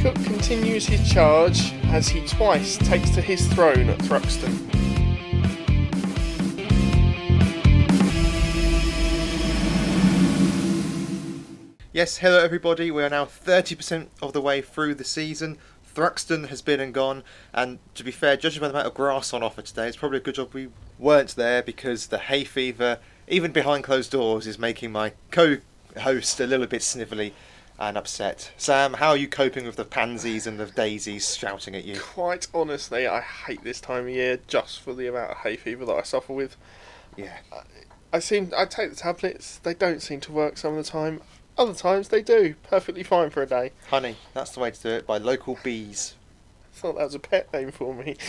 Cook continues his charge as he twice takes to his throne at Thruxton. Yes, hello everybody. We are now 30% of the way through the season. Thruxton has been and gone, and to be fair, judging by the amount of grass on offer today, it's probably a good job we weren't there because the hay fever, even behind closed doors, is making my co host a little bit snivelly and upset. Sam, how are you coping with the pansies and the daisies shouting at you? Quite honestly, I hate this time of year just for the amount of hay fever that I suffer with. Yeah. I seem I take the tablets, they don't seem to work some of the time. Other times they do, perfectly fine for a day. Honey, that's the way to do it by local bees. Thought that was a pet name for me.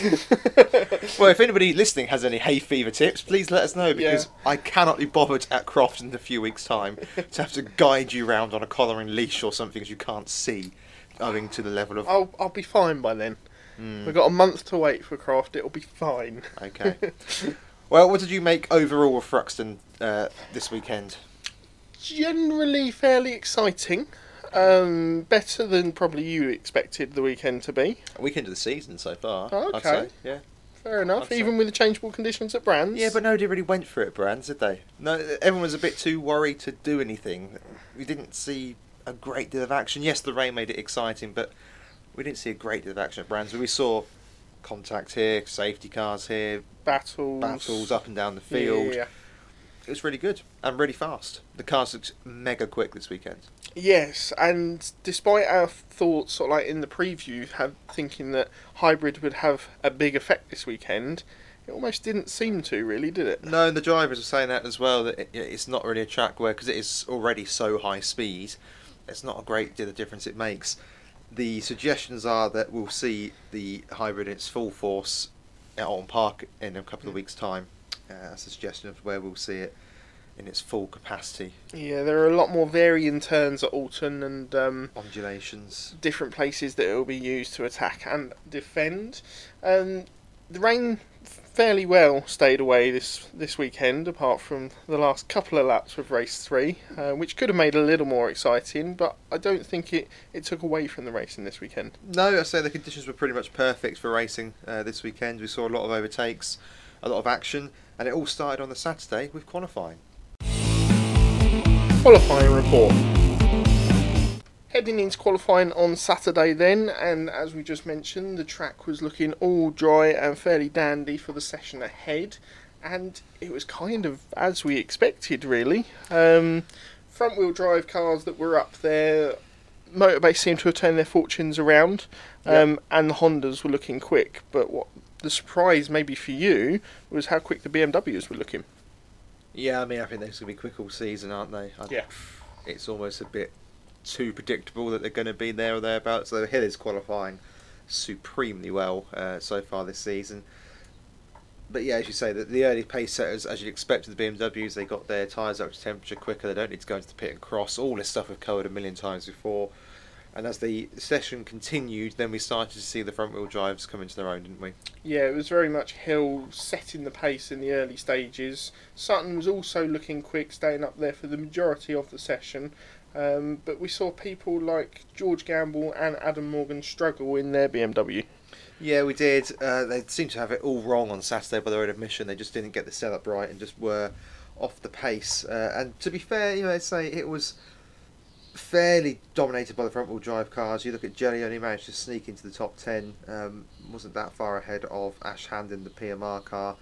Well, if anybody listening has any hay fever tips, please let us know because I cannot be bothered at Croft in a few weeks' time to have to guide you around on a collar and leash or something as you can't see, owing to the level of. I'll I'll be fine by then. Hmm. We've got a month to wait for Croft, It'll be fine. Okay. well, what did you make overall of Thruxton uh, this weekend? Generally fairly exciting. Um, better than probably you expected the weekend to be. Weekend of the season so far. Oh, I'd okay. say. Yeah. Fair enough, I'd say. even with the changeable conditions at Brands. Yeah, but nobody really went for it, at Brands, did they? No, everyone was a bit too worried to do anything. We didn't see a great deal of action. Yes, the rain made it exciting, but we didn't see a great deal of action at Brands. We saw contact here, safety cars here, battles, battles up and down the field. yeah. It was really good and really fast. The cars looked mega quick this weekend. Yes, and despite our thoughts, sort of like in the preview, have thinking that hybrid would have a big effect this weekend, it almost didn't seem to, really, did it? No, and the drivers were saying that as well. That it, it's not really a track where because it is already so high speed, it's not a great deal of difference it makes. The suggestions are that we'll see the hybrid in its full force at Oulton Park in a couple of mm. weeks' time. Uh, that's a suggestion of where we'll see it in its full capacity. Yeah, there are a lot more varying turns at Oulton and um, Ondulations. different places that it will be used to attack and defend. Um, the rain fairly well stayed away this this weekend, apart from the last couple of laps of race three, uh, which could have made it a little more exciting. But I don't think it, it took away from the racing this weekend. No, I say the conditions were pretty much perfect for racing uh, this weekend. We saw a lot of overtakes, a lot of action, and it all started on the Saturday with qualifying. Qualifying report. Heading into qualifying on Saturday, then, and as we just mentioned, the track was looking all dry and fairly dandy for the session ahead, and it was kind of as we expected, really. Um, front wheel drive cars that were up there, Motorbase seemed to have turned their fortunes around, um, and the Hondas were looking quick, but what the surprise maybe for you was how quick the BMWs were looking. Yeah, I mean, I think they're going to be quick all season, aren't they? I, Yeah. It's almost a bit too predictable that they're going to be there or thereabouts. So Hill is qualifying supremely well uh, so far this season. But yeah, as you say, the, the early pace setters, as you'd expect with the BMWs, they got their tyres up to temperature quicker. They don't need to go into the pit and cross. All this stuff we've covered a million times before. And as the session continued, then we started to see the front wheel drives come into their own, didn't we? Yeah, it was very much Hill setting the pace in the early stages. Sutton was also looking quick, staying up there for the majority of the session. Um, but we saw people like George Gamble and Adam Morgan struggle in their BMW. Yeah, we did. Uh, they seemed to have it all wrong on Saturday by their own admission. They just didn't get the setup right and just were off the pace. Uh, and to be fair, you know, I'd say it was fairly dominated by the front wheel drive cars. You look at Jelley only managed to sneak into the top 10, um, wasn't that far ahead of Ash Hand in the PMR car.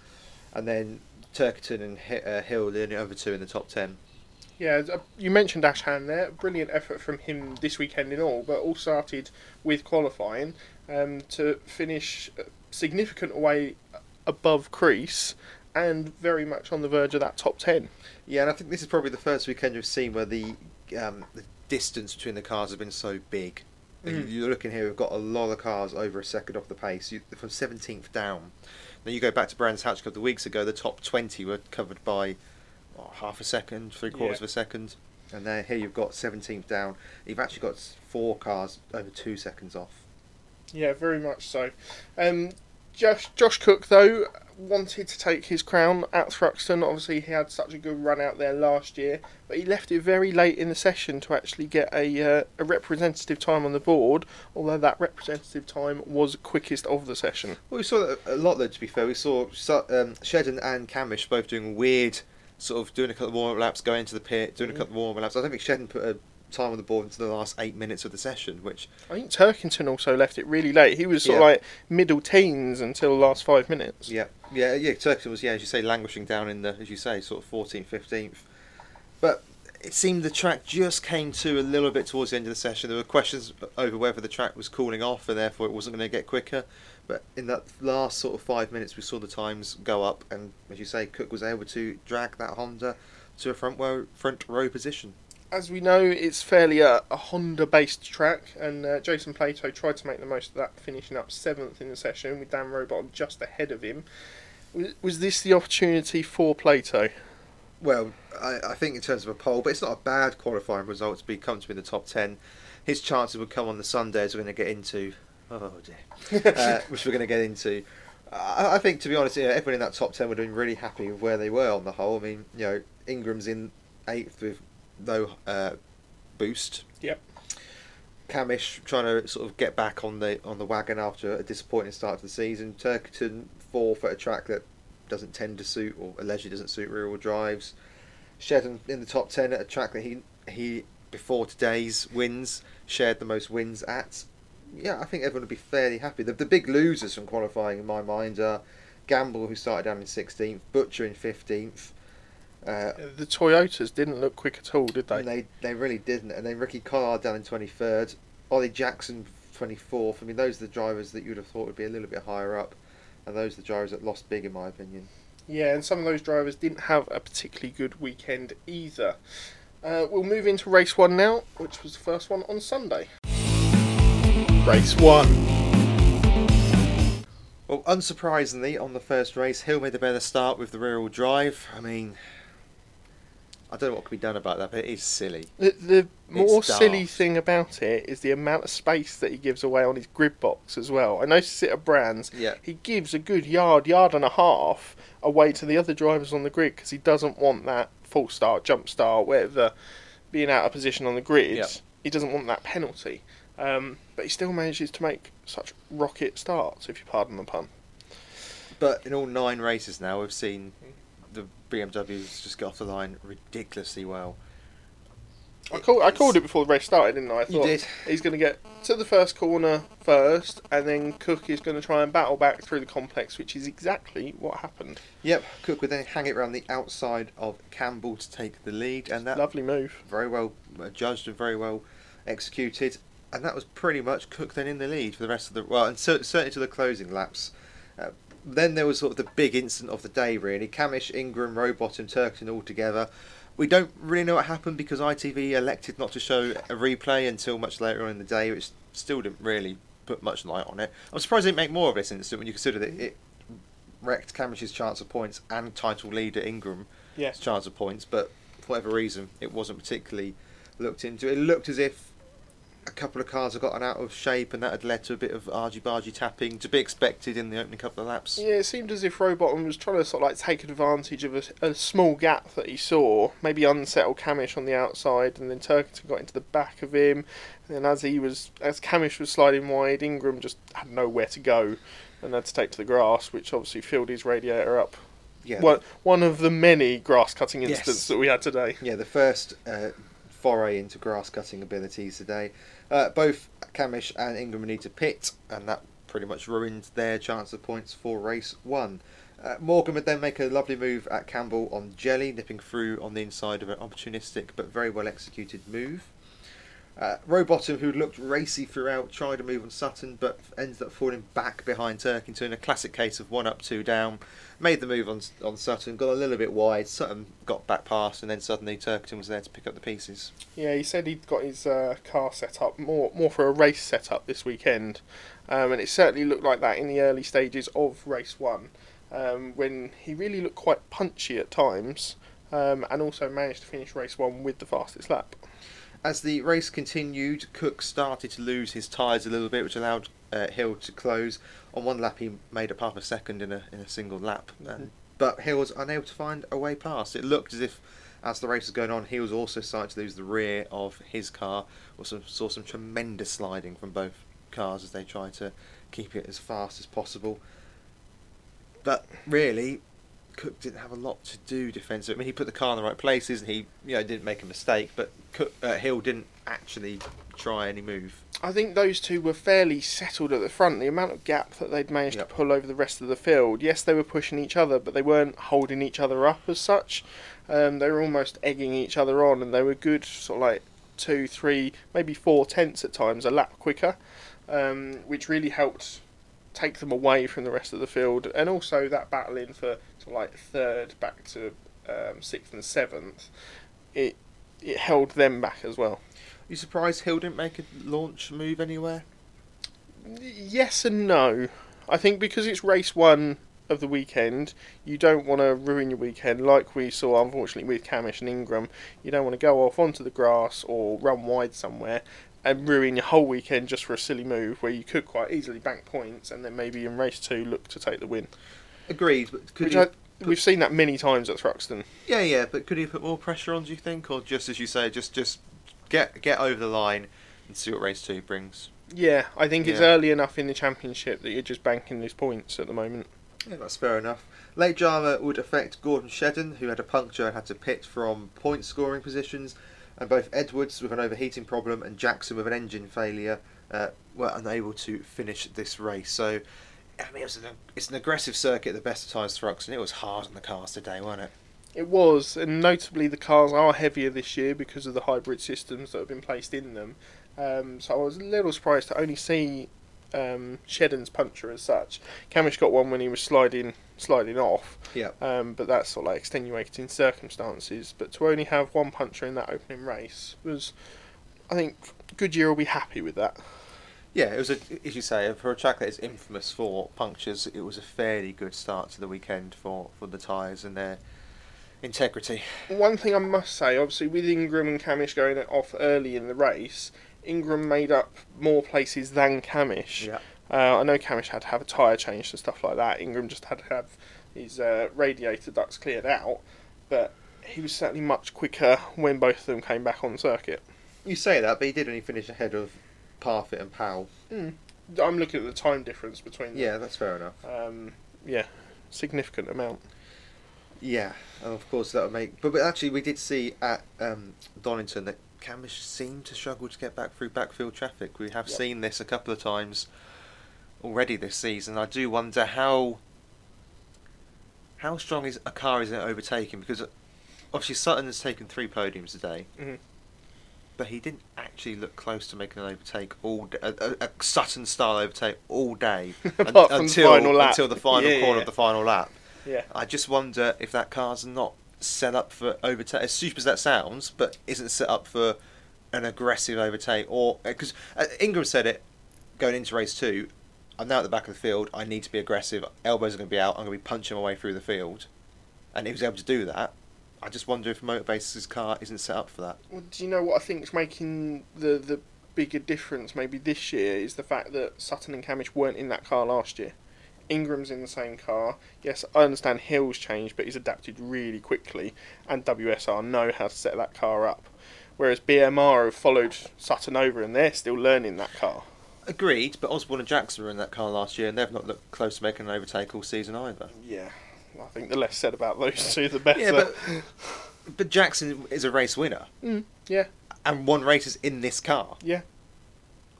And then Turkington and Hi- uh, Hill, the only other two in the top 10. Yeah, uh, you mentioned Ashhan there. Brilliant effort from him this weekend in all, but all started with qualifying um, to finish significant way above Crees and very much on the verge of that top 10. Yeah, and I think this is probably the first weekend we've seen where the um, the distance between the cars has been so big. Mm. You're looking here, we've got a lot of cars over a second off the pace, you, from 17th down. Now you go back to Brands Hatch a couple of weeks ago, the top 20 were covered by half a second, three quarters Yeah. of a second. And then here you've got 17th down. You've actually got four cars over two seconds off. Yeah, very much so. Um, Josh, Josh Cook, though, wanted to take his crown at Thruxton. Obviously, he had such a good run out there last year, but he left it very late in the session to actually get a, uh, a representative time on the board, although that representative time was quickest of the session. Well, we saw that a lot though. To be fair, we saw um, Shedden and Cammish both doing weird, sort of doing a couple of warm laps, going into the pit, doing a couple of warm laps. I don't think Shedden put a time on the board into the last eight minutes of the session, which I think Turkington also left it really late. He was sort Yeah. of like middle teens until the last five minutes. yeah, yeah, yeah. Turkington was yeah, as you say, languishing down in the as you say, sort of 14th, 15th. But it seemed the track just came to a little bit towards the end of the session. There were questions over whether the track was cooling off and therefore it wasn't going to get quicker. But in that last sort of five minutes, we saw the times go up, and as you say, Cook was able to drag that Honda to a front row front row position. As we know, it's fairly a, a Honda-based track, and uh, Jason Plato tried to make the most of that, finishing up seventh in the session with Dan Rowbottom just ahead of him. Was, was this the opportunity for Plato? Well, I, I think in terms of a poll, but it's not a bad qualifying result to be come to be in the top ten. His chances would come on the Sunday as we're going to get into. Oh dear, uh, which we're going to get into. I, I think, to be honest, yeah, everyone in that top ten would have been really happy with where they were on the whole. I mean, you know, Ingram's in eighth with no uh, boost. Yep. Cammish trying to sort of get back on the on the wagon after a disappointing start to the season. Turkington fourth at a track that doesn't tend to suit or allegedly doesn't suit rear wheel drives. Shedden in the top ten at a track that he he before today's wins shared the most wins at. Yeah, I think everyone would be fairly happy. The, the big losers from qualifying in my mind are Gamble who started down in sixteenth, Butcher in fifteenth. Uh, The Toyotas didn't look quick at all, did they? they they really didn't. And then Ricky Collard down in twenty third, Ollie Jackson twenty fourth. I mean, those are the drivers that you would have thought would be a little bit higher up, and those are the drivers that lost big, in my opinion. Yeah, and some of those drivers didn't have a particularly good weekend either. Uh, we'll move into race one now, which was the first one on Sunday. Race one. Well, unsurprisingly, on the first race, Hill made the better start with the rear wheel drive. I mean, I don't know what can be done about that, but it is silly. The, the more silly thing about it is the amount of space that he gives away on his grid box as well. I noticed it at Brands. Yeah. He gives a good yard, yard and a half away to the other drivers on the grid because he doesn't want that full start, jump start, whatever, being out of position on the grid. Yeah. He doesn't want that penalty. Um, but he still manages to make such rocket starts, if you pardon the pun. But in all nine races now, we've seen BMWs just get off the line ridiculously well. I, call, I called it before the race started, didn't I? I You thought did. he's going to get to the first corner first, and then Cook is going to try and battle back through the complex, which is exactly what happened. Yep, Cook would then hang it around the outside of Campbell to take the lead, and that Lovely move. very well uh, judged and very well executed. And that was pretty much Cook then in the lead for the rest of the well, and cer- certainly to the closing laps. Uh, then there was sort of the big incident of the day, really. Cammish, Ingram, Rowbottom, and Turkington all together. We don't really know what happened because ITV elected not to show a replay until much later on in the day, which still didn't really put much light on it. I'm surprised they didn't make more of this incident when you consider that it wrecked Cammish's chance of points and title leader Ingram Yes. chance of points, but for whatever reason, it wasn't particularly looked into. It looked as if a couple of cars had gotten out of shape, and that had led to a bit of argy-bargy tapping to be expected in the opening couple of laps. Yeah, it seemed as if Rowbottom was trying to sort of like take advantage of a, a small gap that he saw, maybe unsettle Cammish on the outside, and then Turkington got into the back of him. And then as he was, as Cammish was sliding wide, Ingram just had nowhere to go, and had to take to the grass, which obviously filled his radiator up. Yeah, One, one of the many grass cutting Yes. incidents that we had today. yeah, the first uh, foray into grass-cutting abilities today. Uh, both Cammish and Ingram need to pit, and that pretty much ruined their chance of points for race one. Uh, Morgan would then make a lovely move at Campbell on Jelley, nipping through on the inside of an opportunistic but very well executed move. Uh, Rowbottom, who looked racy throughout, tried to move on Sutton, but ended up falling back behind Turkington. A classic case of one up, two down. Made the move on on Sutton, got a little bit wide. Sutton got back past, and then suddenly Turkington was there to pick up the pieces. Yeah, he said he'd got his uh, car set up more more for a race setup this weekend, um, and it certainly looked like that in the early stages of race one, um, when he really looked quite punchy at times, um, and also managed to finish race one with the fastest lap. As the race continued, Cook started to lose his tyres a little bit, which allowed uh, Hill to close. On one lap, he made up half a second in a in a single lap, Mhm. and, but Hill was unable to find a way past. It looked as if, as the race was going on, he was also starting to lose the rear of his car. Also saw some tremendous sliding from both cars as they tried to keep it as fast as possible. But really, Cook didn't have a lot to do defensively. I mean, he put the car in the right places, and he you know didn't make a mistake. But Cook, uh, Hill didn't actually try any move. I think those two were fairly settled at the front. The amount of gap that they'd managed Yep. to pull over the rest of the field. Yes, they were pushing each other, but they weren't holding each other up as such. Um, they were almost egging each other on, and they were good, sort of like two, three, maybe four tenths at times, a lap quicker, um, which really helped take them away from the rest of the field. And also that battling for of like third back to um, sixth and seventh, it it held them back as well. you surprised Hill didn't make a launch move anywhere? Yes and no. I think because it's race one of the weekend, you don't want to ruin your weekend like we saw, unfortunately, with Cammish and Ingram. You don't want to go off onto the grass or run wide somewhere and ruin your whole weekend just for a silly move where you could quite easily bank points and then maybe in race two look to take the win. Agreed, but could Which he, I, we've seen that many times at Thruxton. yeah, yeah, but could he put more pressure on? Do you think, or just as you say, just just get get over the line and see what race two brings? Yeah, I think it's early enough in the championship that you're just banking these points at the moment. Yeah, that's fair enough. Late drama would affect Gordon Shedden, who had a puncture and had to pit from point scoring positions, and both Edwards with an overheating problem and Jackson with an engine failure uh, were unable to finish this race. So, I mean, it an, it's an aggressive circuit the best of times for Oxen. It was hard on the cars today, wasn't it? It was, and notably the cars are heavier this year because of the hybrid systems that have been placed in them. Um, so I was a little surprised to only see um, Shedden's puncture as such. Cammish got one when he was sliding sliding off, Yeah. um, but that's sort of like extenuating circumstances. But to only have one puncture in that opening race was, I think, Goodyear will be happy with that. Yeah, it was a, as you say, for a track that is infamous for punctures, it was a fairly good start to the weekend for, for the tyres and their integrity. One thing I must say, obviously, with Ingram and Cammish going off early in the race, Ingram made up more places than Cammish. Yeah. Uh, I know Cammish had to have a tyre changed and stuff like that. Ingram just had to have his uh, radiator ducts cleared out, but he was certainly much quicker when both of them came back on circuit. You say that, but he did only finish ahead of Parfit and Powell. I'm looking at the time difference between them. Yeah, that's fair enough. Um, yeah, significant amount. Yeah, and of course that would make. But, but actually, we did see at um, Donington that Cammish seemed to struggle to get back through backfield traffic. We have Yep. seen this a couple of times already this season. I do wonder how how strong is a car is in overtaking because obviously Sutton has taken three podiums today, Mhm. but he didn't actually look close to making an overtake all day, a, a, a Sutton style overtake all day the until until the final Yeah, corner yeah. of the final lap. Yeah. I just wonder if that car's not set up for overtake. As stupid as that sounds, but isn't set up for an aggressive overtake. Or because uh, Ingram said it going into race two, I'm now at the back of the field. I need to be aggressive. Elbows are going to be out. I'm going to be punching my way through the field, and he was able to do that. I just wonder if Motorbase's car isn't set up for that. Well, do you know what I think is making the the bigger difference maybe this year is the fact that Sutton and Cammish weren't in that car last year. Ingram's in the same car. Yes, I understand Hill's changed, but he's adapted really quickly, and WSR know how to set that car up. Whereas BMR have followed Sutton over, and they're still learning that car. Agreed, but Osborne and Jackson were in that car last year, and they've not looked close to making an overtake all season either. Yeah, I think the less said about those two, the better. Yeah, but but Jackson is a race winner. Mm, yeah, and won races in this car. yeah,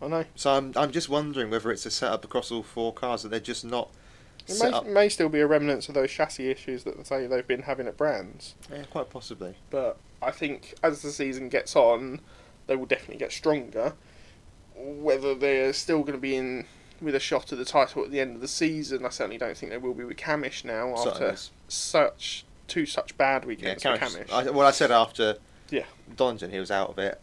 I know. So I'm I'm just wondering whether it's a setup across all four cars that they're just not It set may, up. may still be a remnants of those chassis issues that they say they've been having at brands. Yeah, quite possibly. but I think as the season gets on, they will definitely get stronger. Whether they're still going to be in with a shot at the title at the end of the season, I certainly don't think they will be with Cammish now after such two such bad weekends for Cammish. I, well, I said after Yeah. Donington he was out of it,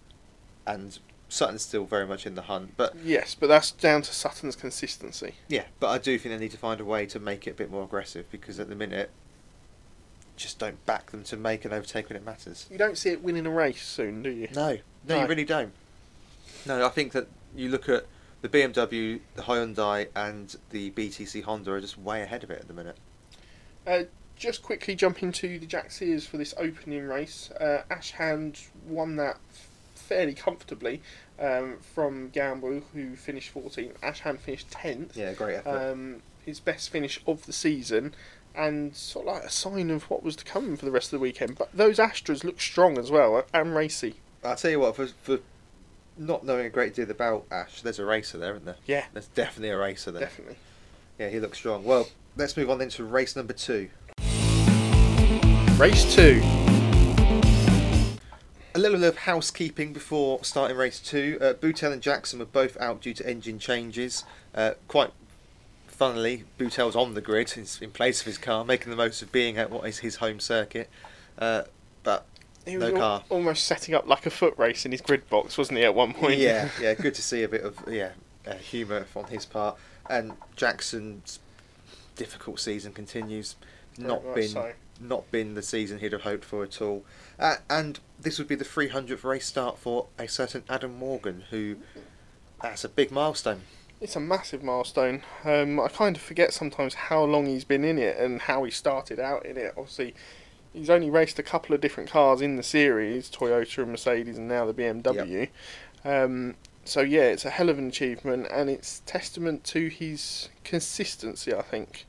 and Sutton's still very much in the hunt. But yes, but that's down to Sutton's consistency. yeah, but I do think they need to find a way to make it a bit more aggressive because at the minute, just don't back them to make an overtake when it matters. You don't see it winning a race soon, do you? No, no, No. you really don't. No, I think that you look at the BMW, the Hyundai, and the BTC Honda are just way ahead of it at the minute. Uh, just quickly jumping to the Jack Sears for this opening race. Uh, Ash Hand won that fairly comfortably um, from Gamble, who finished 14th. Ash Hand finished 10th. Yeah, great effort. Um, his best finish of the season, and sort of like a sign of what was to come for the rest of the weekend. But those Astras look strong as well and racy. I'll tell you what, for, for not knowing a great deal about Ash, there's a racer there, isn't there? Yeah, There's definitely a racer there. definitely. Yeah, he looks strong. Well, let's move on then to race number two. Race two. A little bit of housekeeping before starting race two. Uh, Butel and Jackson were both out due to engine changes. Uh, quite funnily, Butel's on the grid in, in place of his car, making the most of being at what is his home circuit. Uh, but He was No al- car. almost setting up like a foot race in his grid box, wasn't he, at one point? yeah, yeah, good to see a bit of yeah uh, humour on his part. And Jackson's difficult season continues. Not been so. not been the season he'd have hoped for at all. Uh, and this would be the 300th race start for a certain Adam Morgan, who that's a big milestone. It's a massive milestone. Um, I kind of forget sometimes how long he's been in it and how he started out in it. Obviously, he's only raced a couple of different cars in the series Toyota and Mercedes, and now the BMW. Um, so, yeah, it's a hell of an achievement and it's testament to his consistency, I think.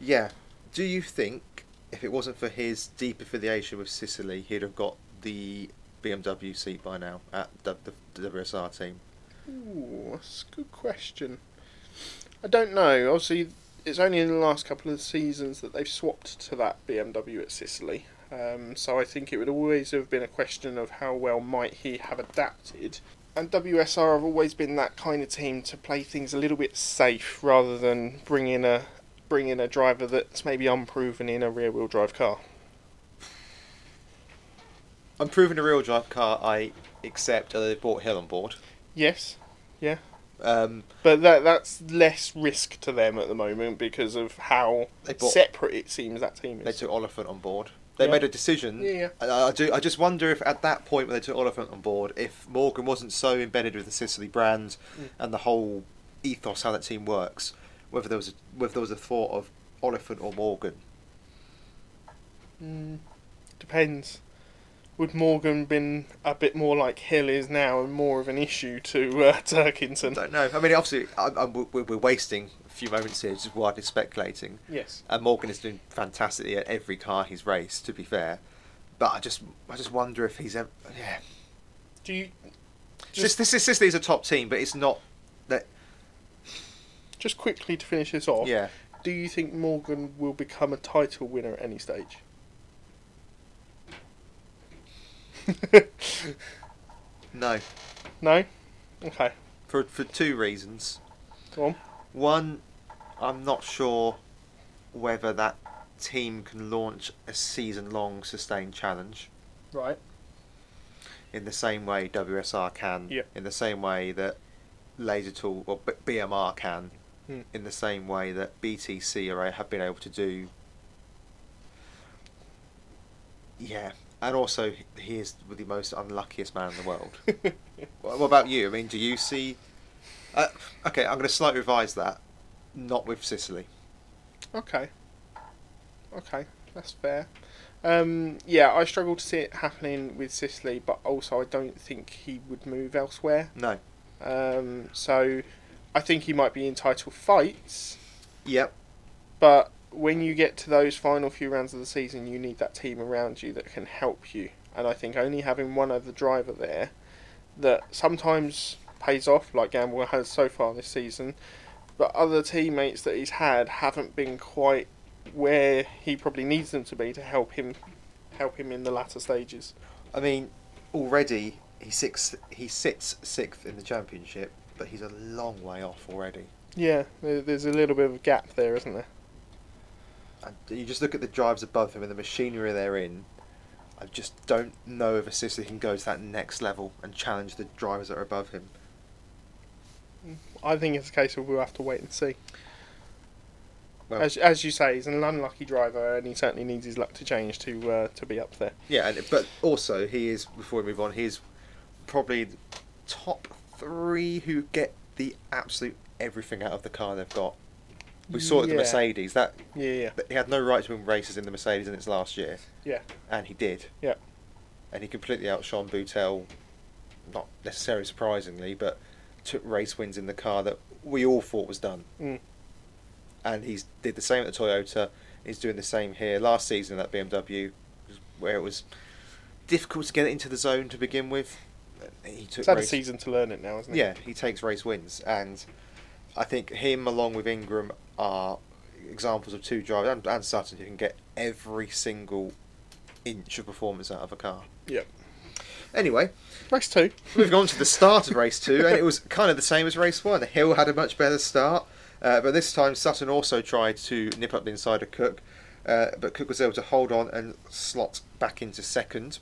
Yeah. Do you think if it wasn't for his deep affiliation with Ciceley, he'd have got the BMW seat by now at the, the WSR team? Ooh, that's a good question. I don't know. Obviously, it's only in the last couple of seasons that they've swapped to that BMW at Ciceley. Um, so I think it would always have been a question of how well might he have adapted. And WSR have always been that kind of team to play things a little bit safe rather than bring in a bring in a driver that's maybe unproven in a rear wheel drive car. I'm proving a real drive car. I accept. Uh, they brought Hill on board. Yes, Yeah. Um, but that that's less risk to them at the moment because of how bought- separate it seems that team is. they took Oliphant on board. They Yeah. made a decision. Yeah, yeah. I, I do. I just wonder if at that point when they took Oliphant on board, if Morgan wasn't so embedded with the Ciceley brand Mm. and the whole ethos how that team works, whether there was a, whether there was a thought of Oliphant or Morgan. Mm, depends. Would Morgan been a bit more like Hill is now and more of an issue to uh, Turkington? don't know. I mean, obviously, I, I, we're, we're wasting a few moments here just widely speculating. Yes. And Morgan is doing fantastically at every car he's raced. To be fair, but I just I just wonder if he's ever. Yeah. Do you Just, this is Ciceley is a top team, but it's not. Just quickly to finish this off? Yeah. Do you think Morgan will become a title winner at any stage? No. no. Okay. For for two reasons. Go on. One, I'm not sure whether that team can launch a season-long sustained challenge Right. in the same way WSR can, Yeah. in the same way that Laser Tool or BMR can, Hmm. in the same way that BTC are, have been able to do. Yeah, and also he is the most unluckiest man in the world. What what about you? I mean, do you see? Uh, okay, I'm going to slightly revise that. Not with Ciceley. Okay. Okay, that's fair. Um, yeah, I struggle to see it happening with Ciceley, but also I don't think he would move elsewhere. No. Um, so I think he might be in title fights, Yep. but when you get to those final few rounds of the season, you need that team around you that can help you. And I think only having one other driver there that sometimes pays off, like Gamble has so far this season, but other teammates that he's had haven't been quite where he probably needs them to be to help him help him in the latter stages. I mean, already he he sits sixth in the championship, but he's a long way off already. Yeah, there's a little bit of a gap there, isn't there? And you just look at the drives above him and the machinery they're in. I just don't know if a Ciceley can go to that next level and challenge the drivers that are above him. I think it's a case of we'll have to wait and see. Well, As, as you say, he's an unlucky driver, and he certainly needs his luck to change to uh, to be up there. yeah, and, but also he is. Before we move on, he's probably top three who get the absolute everything out of the car they've got. We saw it with the Yeah. Mercedes that Yeah, yeah, that he had no right to win races in the Mercedes in its last year, yeah. and he did. Yeah. And he completely outshone Butel, not necessarily surprisingly, but took race wins in the car that we all thought was done. Mm. And he's did the same at the Toyota. He's doing the same here. Last season at BMW, where it was difficult to get into the zone to begin with, he took It's had a season to learn it now, hasn't it? yeah, he takes race wins, and I think him along with Ingram are examples of two drivers and, and Sutton who can get every single inch of performance out of a car. Yep. Anyway, Race two. moving on to the start of race two, and it was kind of the same as race one. The hill had a much better start, uh, but this time Sutton also tried to nip up the inside of Cook, uh, but Cook was able to hold on and slot back into second.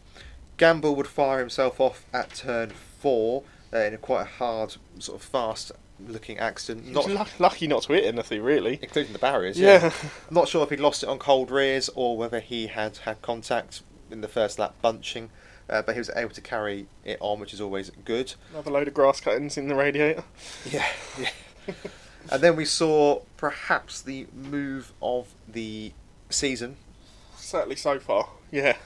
Gamble would fire himself off at turn four uh, in a quite a hard, sort of fast-looking accident, He was not luck- lucky not to hit anything, really. including the barriers. Yeah. Yeah. Not sure if he'd lost it on cold rears or whether he had had contact in the first lap bunching, uh, but he was able to carry it on, which is always good. Another load of grass cuttings in the radiator. Yeah, yeah. and then we saw perhaps the move of the season. Certainly so far. Yeah.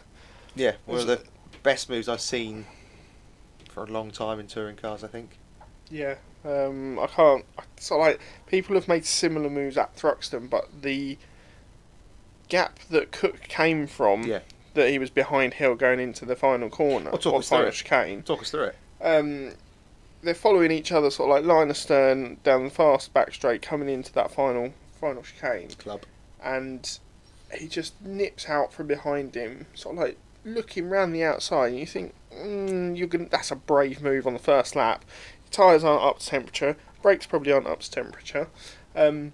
Yeah, one of Was the best moves I've seen for a long time in touring cars. I think. Yeah. Um, I can't. So like people have made similar moves at Thruxton, but the gap that Cook came from, Yeah. that he was behind Hill going into the final corner, Well, talk or us final chicane. Talk us through it. Um, they're following each other, sort of like line astern down the fast back straight, coming into that final final chicane. Club. and he just nips out from behind him, sort of like looking round the outside. And you think, mm, you're gonna, that's a brave move on the first lap. Tyres aren't up to temperature, brakes probably aren't up to temperature, um,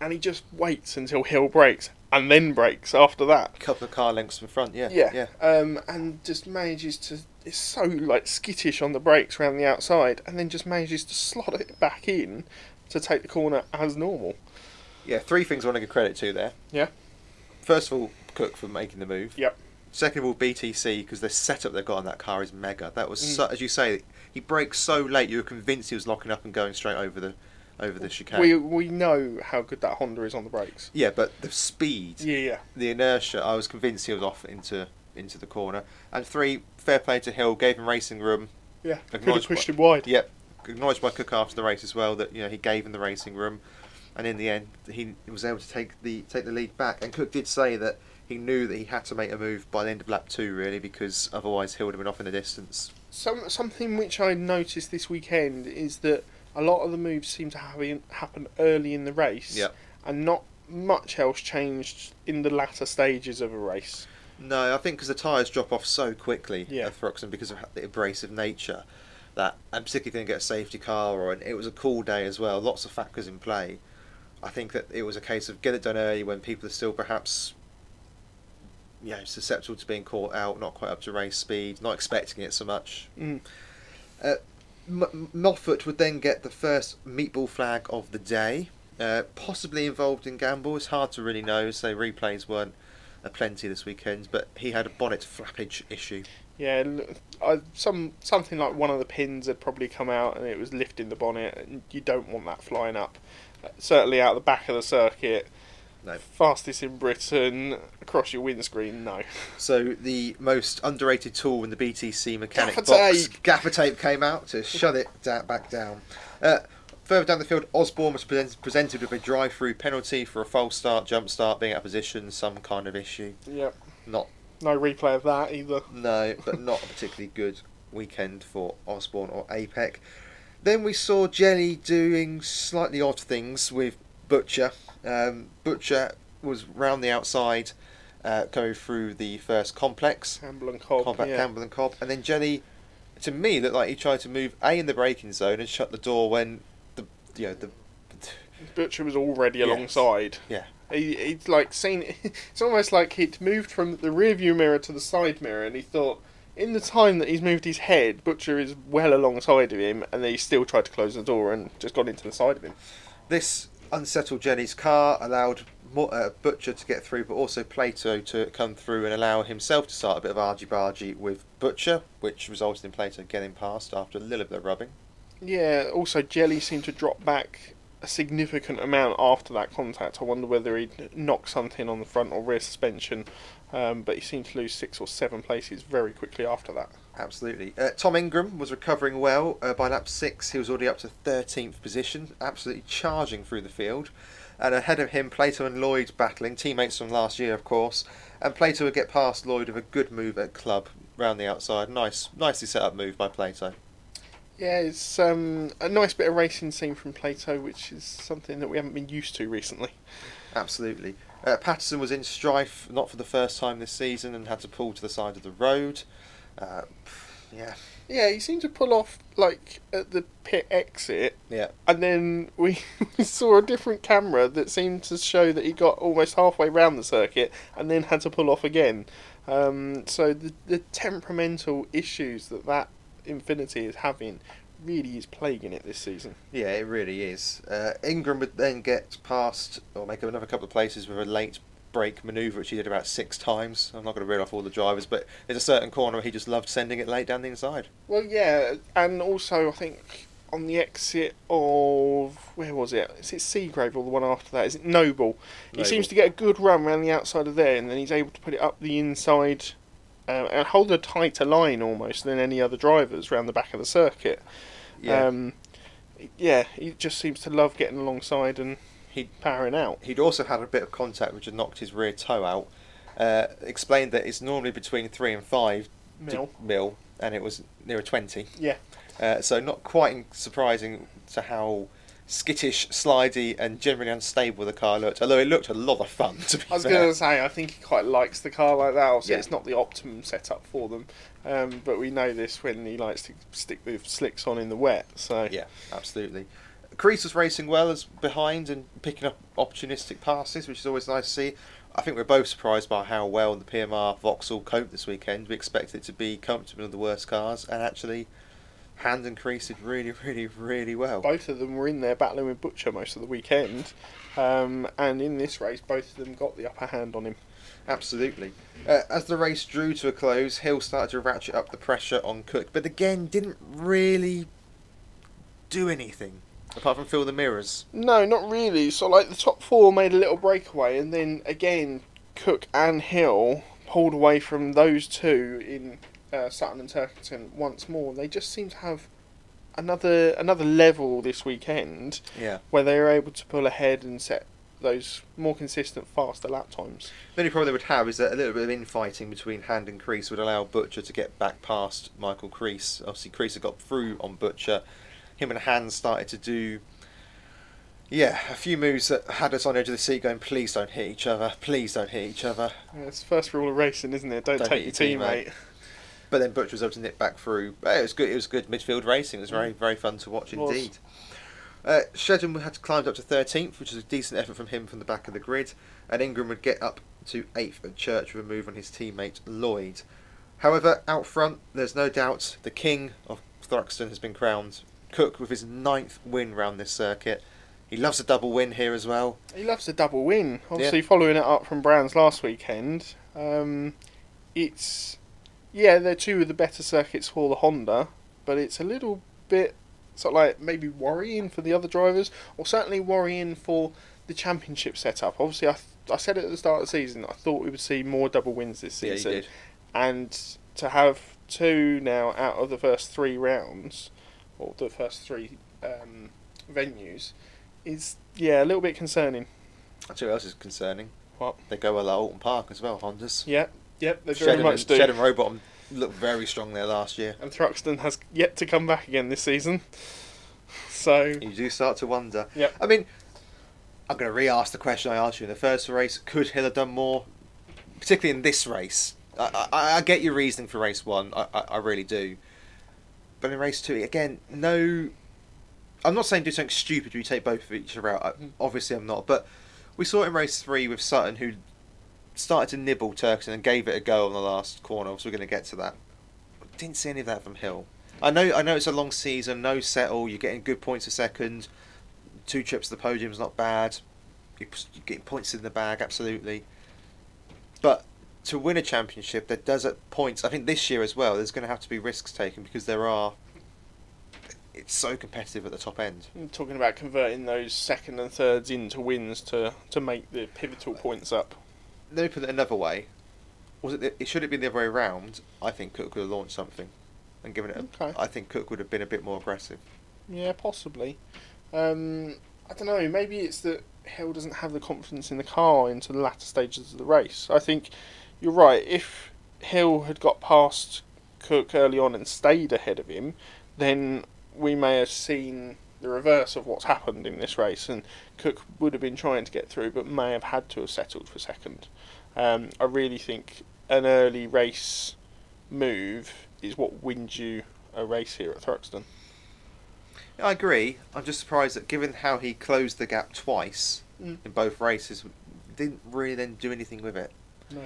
and he just waits until Hill breaks and then breaks after that. A couple of car lengths from front. Yeah. Yeah, Yeah. Um, and just manages to. It's so like skittish on the brakes around the outside, and then just manages to slot it back in to take the corner as normal. Yeah. Three things I want to give credit to there. Yeah. First of all, Cook for making the move. Yep. Second of all, BTC because the setup they've got on that car is mega. That was, Mm. so, as you say, he braked so late. You were convinced he was locking up and going straight over the over the chicane. We we know how good that Honda is on the brakes. yeah, but the speed, Yeah, yeah. the inertia, I was convinced he was off into into the corner. And three, fair play to Hill, gave him racing room. Yeah, could Acknowledged pushed by- him wide. Yep, acknowledged by Cook after the race as well that you know he gave him the racing room, and in the end he was able to take the take the lead back. And Cook did say that he knew that he had to make a move by the end of lap two really because otherwise Hill would have been off in the distance. Some something which I noticed this weekend is that a lot of the moves seem to have happen early in the race, Yep. and not much else changed in the latter stages of a race. No, I think because the tyres drop off so quickly Yeah. at Thruxton because of the abrasive nature that, and particularly if you didn't get a safety car or an, it was a cool day as well, lots of factors in play. I think that it was a case of get it done early when people are still perhaps, you know, susceptible to being caught out, not quite up to race speed, not expecting it so much. Mm. Uh, M- Moffat would then get the first meatball flag of the day, uh, possibly involved in gamble. It's hard to really know, so replays weren't a plenty this weekend, but he had a bonnet flappage issue. Yeah, I, some something like one of the pins had probably come out and it was lifting the bonnet, and you don't want that flying up. Uh, certainly out the back of the circuit, No. fastest in Britain, across your windscreen. No. So the most underrated tool in the BTC mechanic Gaffer box, tape. gaffer tape, came out to shut it da- back down. Uh, further down the field, Osborne was present- presented with a drive-through penalty for a false start, jump start, being out of position, some kind of issue. Yep. Not No replay of that either. No, but not a particularly good weekend for Osborne or APEC. Then we saw Jelley doing slightly odd things with Butcher. Um, Butcher was round the outside, uh, going through the first complex, Campbell and Cobb. Combat yeah. Campbell and Cobb, and then Jelley, to me, looked like he tried to move A in the braking zone and shut the door when the you know the Butcher was already Yes. alongside. yeah He, he'd like seen. It's almost like he'd moved from the rear view mirror to the side mirror, and he thought, in the time that he's moved his head, Butcher is well alongside of him, and then he still tried to close the door and just got into the side of him. This unsettled Jelley's car allowed uh, Butcher to get through, but also Plato to come through and allow himself to start a bit of argy bargy with Butcher, which resulted in Plato getting past after a little bit of rubbing. Yeah, also Jelley seemed to drop back a significant amount after that contact. I wonder whether he'd knocked something on the front or rear suspension, um, but he seemed to lose six or seven places very quickly after that. Absolutely. Uh, Tom Ingram was recovering well. Uh, by lap six, he was already up to 13th position, absolutely charging through the field. And ahead of him, Plato and Lloyd battling, teammates from last year, of course. And Plato would get past Lloyd with a good move at club round the outside. Nice, nicely set up move by Plato. Yeah, it's um, a nice bit of racing scene from Plato, which is something that we haven't been used to recently. Absolutely. Uh, Patterson was in strife, not for the first time this season, and had to pull to the side of the road. Uh, yeah. Yeah, he seemed to pull off like at the pit exit, Yeah. and then we saw a different camera that seemed to show that he got almost halfway round the circuit and then had to pull off again. Um, so the the temperamental issues that that Infiniti is having really is plaguing it this season. Yeah, it really is. Uh, Ingram would then get past or make another couple of places with a late brake manoeuvre, which he did about six times. I'm not going to reel off all the drivers, but there's a certain corner where he just loved sending it late down the inside. Well, yeah, and also I think on the exit of where was it? Is it Seagrave or the one after that? Is it Noble? He seems to get a good run around the outside of there, and then he's able to put it up the inside uh, and hold a tighter line almost than any other drivers around the back of the circuit. Yeah. Um, yeah, he just seems to love getting alongside and He powering out. he'd also had a bit of contact which had knocked his rear toe out. Uh, explained that it's normally between three and five d- Mil. mil, and it was near a twenty. Yeah. Uh, so not quite surprising to how skittish, slidey, and generally unstable the car looked. Although it looked a lot of fun. To be I was going to say, I think he quite likes the car like that. Obviously, Yeah. it's not the optimum setup for them, um, but we know this when he likes to stick the slicks on in the wet. So Yeah, absolutely. Crees was racing well as behind and picking up opportunistic passes, which is always nice to see. I think we're both surprised by how well the PMR Vauxhall coped this weekend. We expected it to be comfortable in the worst cars, and actually, Hand and Crees did really, really, really well. both of them were in there battling with Butcher most of the weekend, um, and in this race, both of them got the upper hand on him. Absolutely. Uh, as the race drew to a close, Hill started to ratchet up the pressure on Cook, but again, didn't really do anything apart from fill the mirrors. No, not really. So like the top four made a little breakaway, and then again, Cook and Hill pulled away from those two in uh, Sutton and Turkington once more. They just seem to have another another level this weekend Yeah. where they are able to pull ahead and set those more consistent, faster lap times. The only problem they would have is that a little bit of infighting between Hand and Crees would allow Butcher to get back past Michael Crees. Obviously, Crees had got through on Butcher. Him and Hand started to do, yeah, a few moves that had us on the edge of the seat going, please don't hit each other, please don't hit each other. It's the first rule of racing, isn't it? Don't, Don't take your your teammate. But then Butcher was able to nip back through. It was good. It was good midfield racing. It was very, very fun to watch indeed. Uh, Shedden had climbed up to 13th, which is a decent effort from him from the back of the grid, and Ingram would get up to 8th at Church with a move on his teammate Lloyd. However, out front, there's no doubt the king of Thruxton has been crowned. Cook with his ninth win round this circuit. He loves a double win here as well. He loves a double win. Obviously, following it up from Brown's last weekend, um, it's yeah, they're two of the better circuits for the Honda, but it's a little bit sort of like maybe worrying for the other drivers, or certainly worrying for the championship setup. Obviously, I th- I said it at the start of the season I thought we would see more double wins this Yeah, season, did. and to have two now out of the first three rounds, or the first three um, venues, is yeah a little bit concerning. I'll what else is concerning. What? They go well at Oulton Park as well, Hondas. Yep, yep, they very Shedden much and, do. Shedden Rowbottom looked very strong there last year. And Thruxton has yet to come back again this season. So You do start to wonder. Yep. I mean, I'm going to re-ask the question I asked you in the first race. Could Hill have done more, particularly in this race? I, I, I get your reasoning for race one. I, I, I really do. But in race two, again, no. I'm not saying do something stupid. We take both of each other out. I, obviously, I'm not. But we saw it in race three with Sutton, who started to nibble Turkson and gave it a go on the last corner. So we're going to get to that. Didn't see any of that from Hill. I know. I know it's a long season. No settle. You're getting good points a second. Two trips to the podium's not bad. You're getting points in the bag, absolutely. But to win a championship, there does at points. I think this year as well. There's going to have to be risks taken because there are it's so competitive at the top end. I'm talking about converting those second and thirds into wins to, to make the pivotal points up. Let me put it another way. Was it? The, it should have been the other way around. I think Cook could have launched something, and given it. A, Okay. I think Cook would have been a bit more aggressive. Yeah, possibly. Um, I don't know. Maybe it's that Hill doesn't have the confidence in the car into the latter stages of the race. I think you're right. If Hill had got past Cook early on and stayed ahead of him, then we may have seen the reverse of what's happened in this race, and Cook would have been trying to get through, but may have had to have settled for second. Um, I really think an early race move is what wins you a race here at Thruxton. I agree. I'm just surprised that given how he closed the gap twice Mm. in both races, didn't really then do anything with it. No.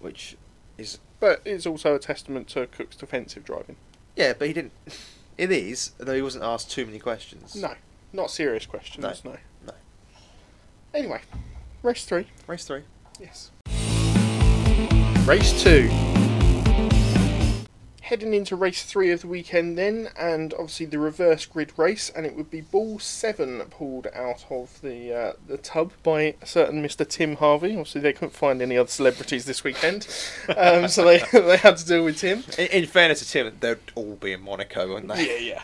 Which is But it's also a testament to Cook's defensive driving. yeah, but he didn't. It is, though he wasn't asked too many questions. No, not serious questions. No. No. Anyway, race three. Race three. Yes. Race two. Heading into race three of the weekend, then, and obviously the reverse grid race, and it would be ball seven pulled out of the uh, the tub by a certain Mr. Tim Harvey. Obviously, they couldn't find any other celebrities this weekend, um, so they they had to deal with Tim. In, in fairness to Tim, they'd all be in Monaco, wouldn't they? Yeah,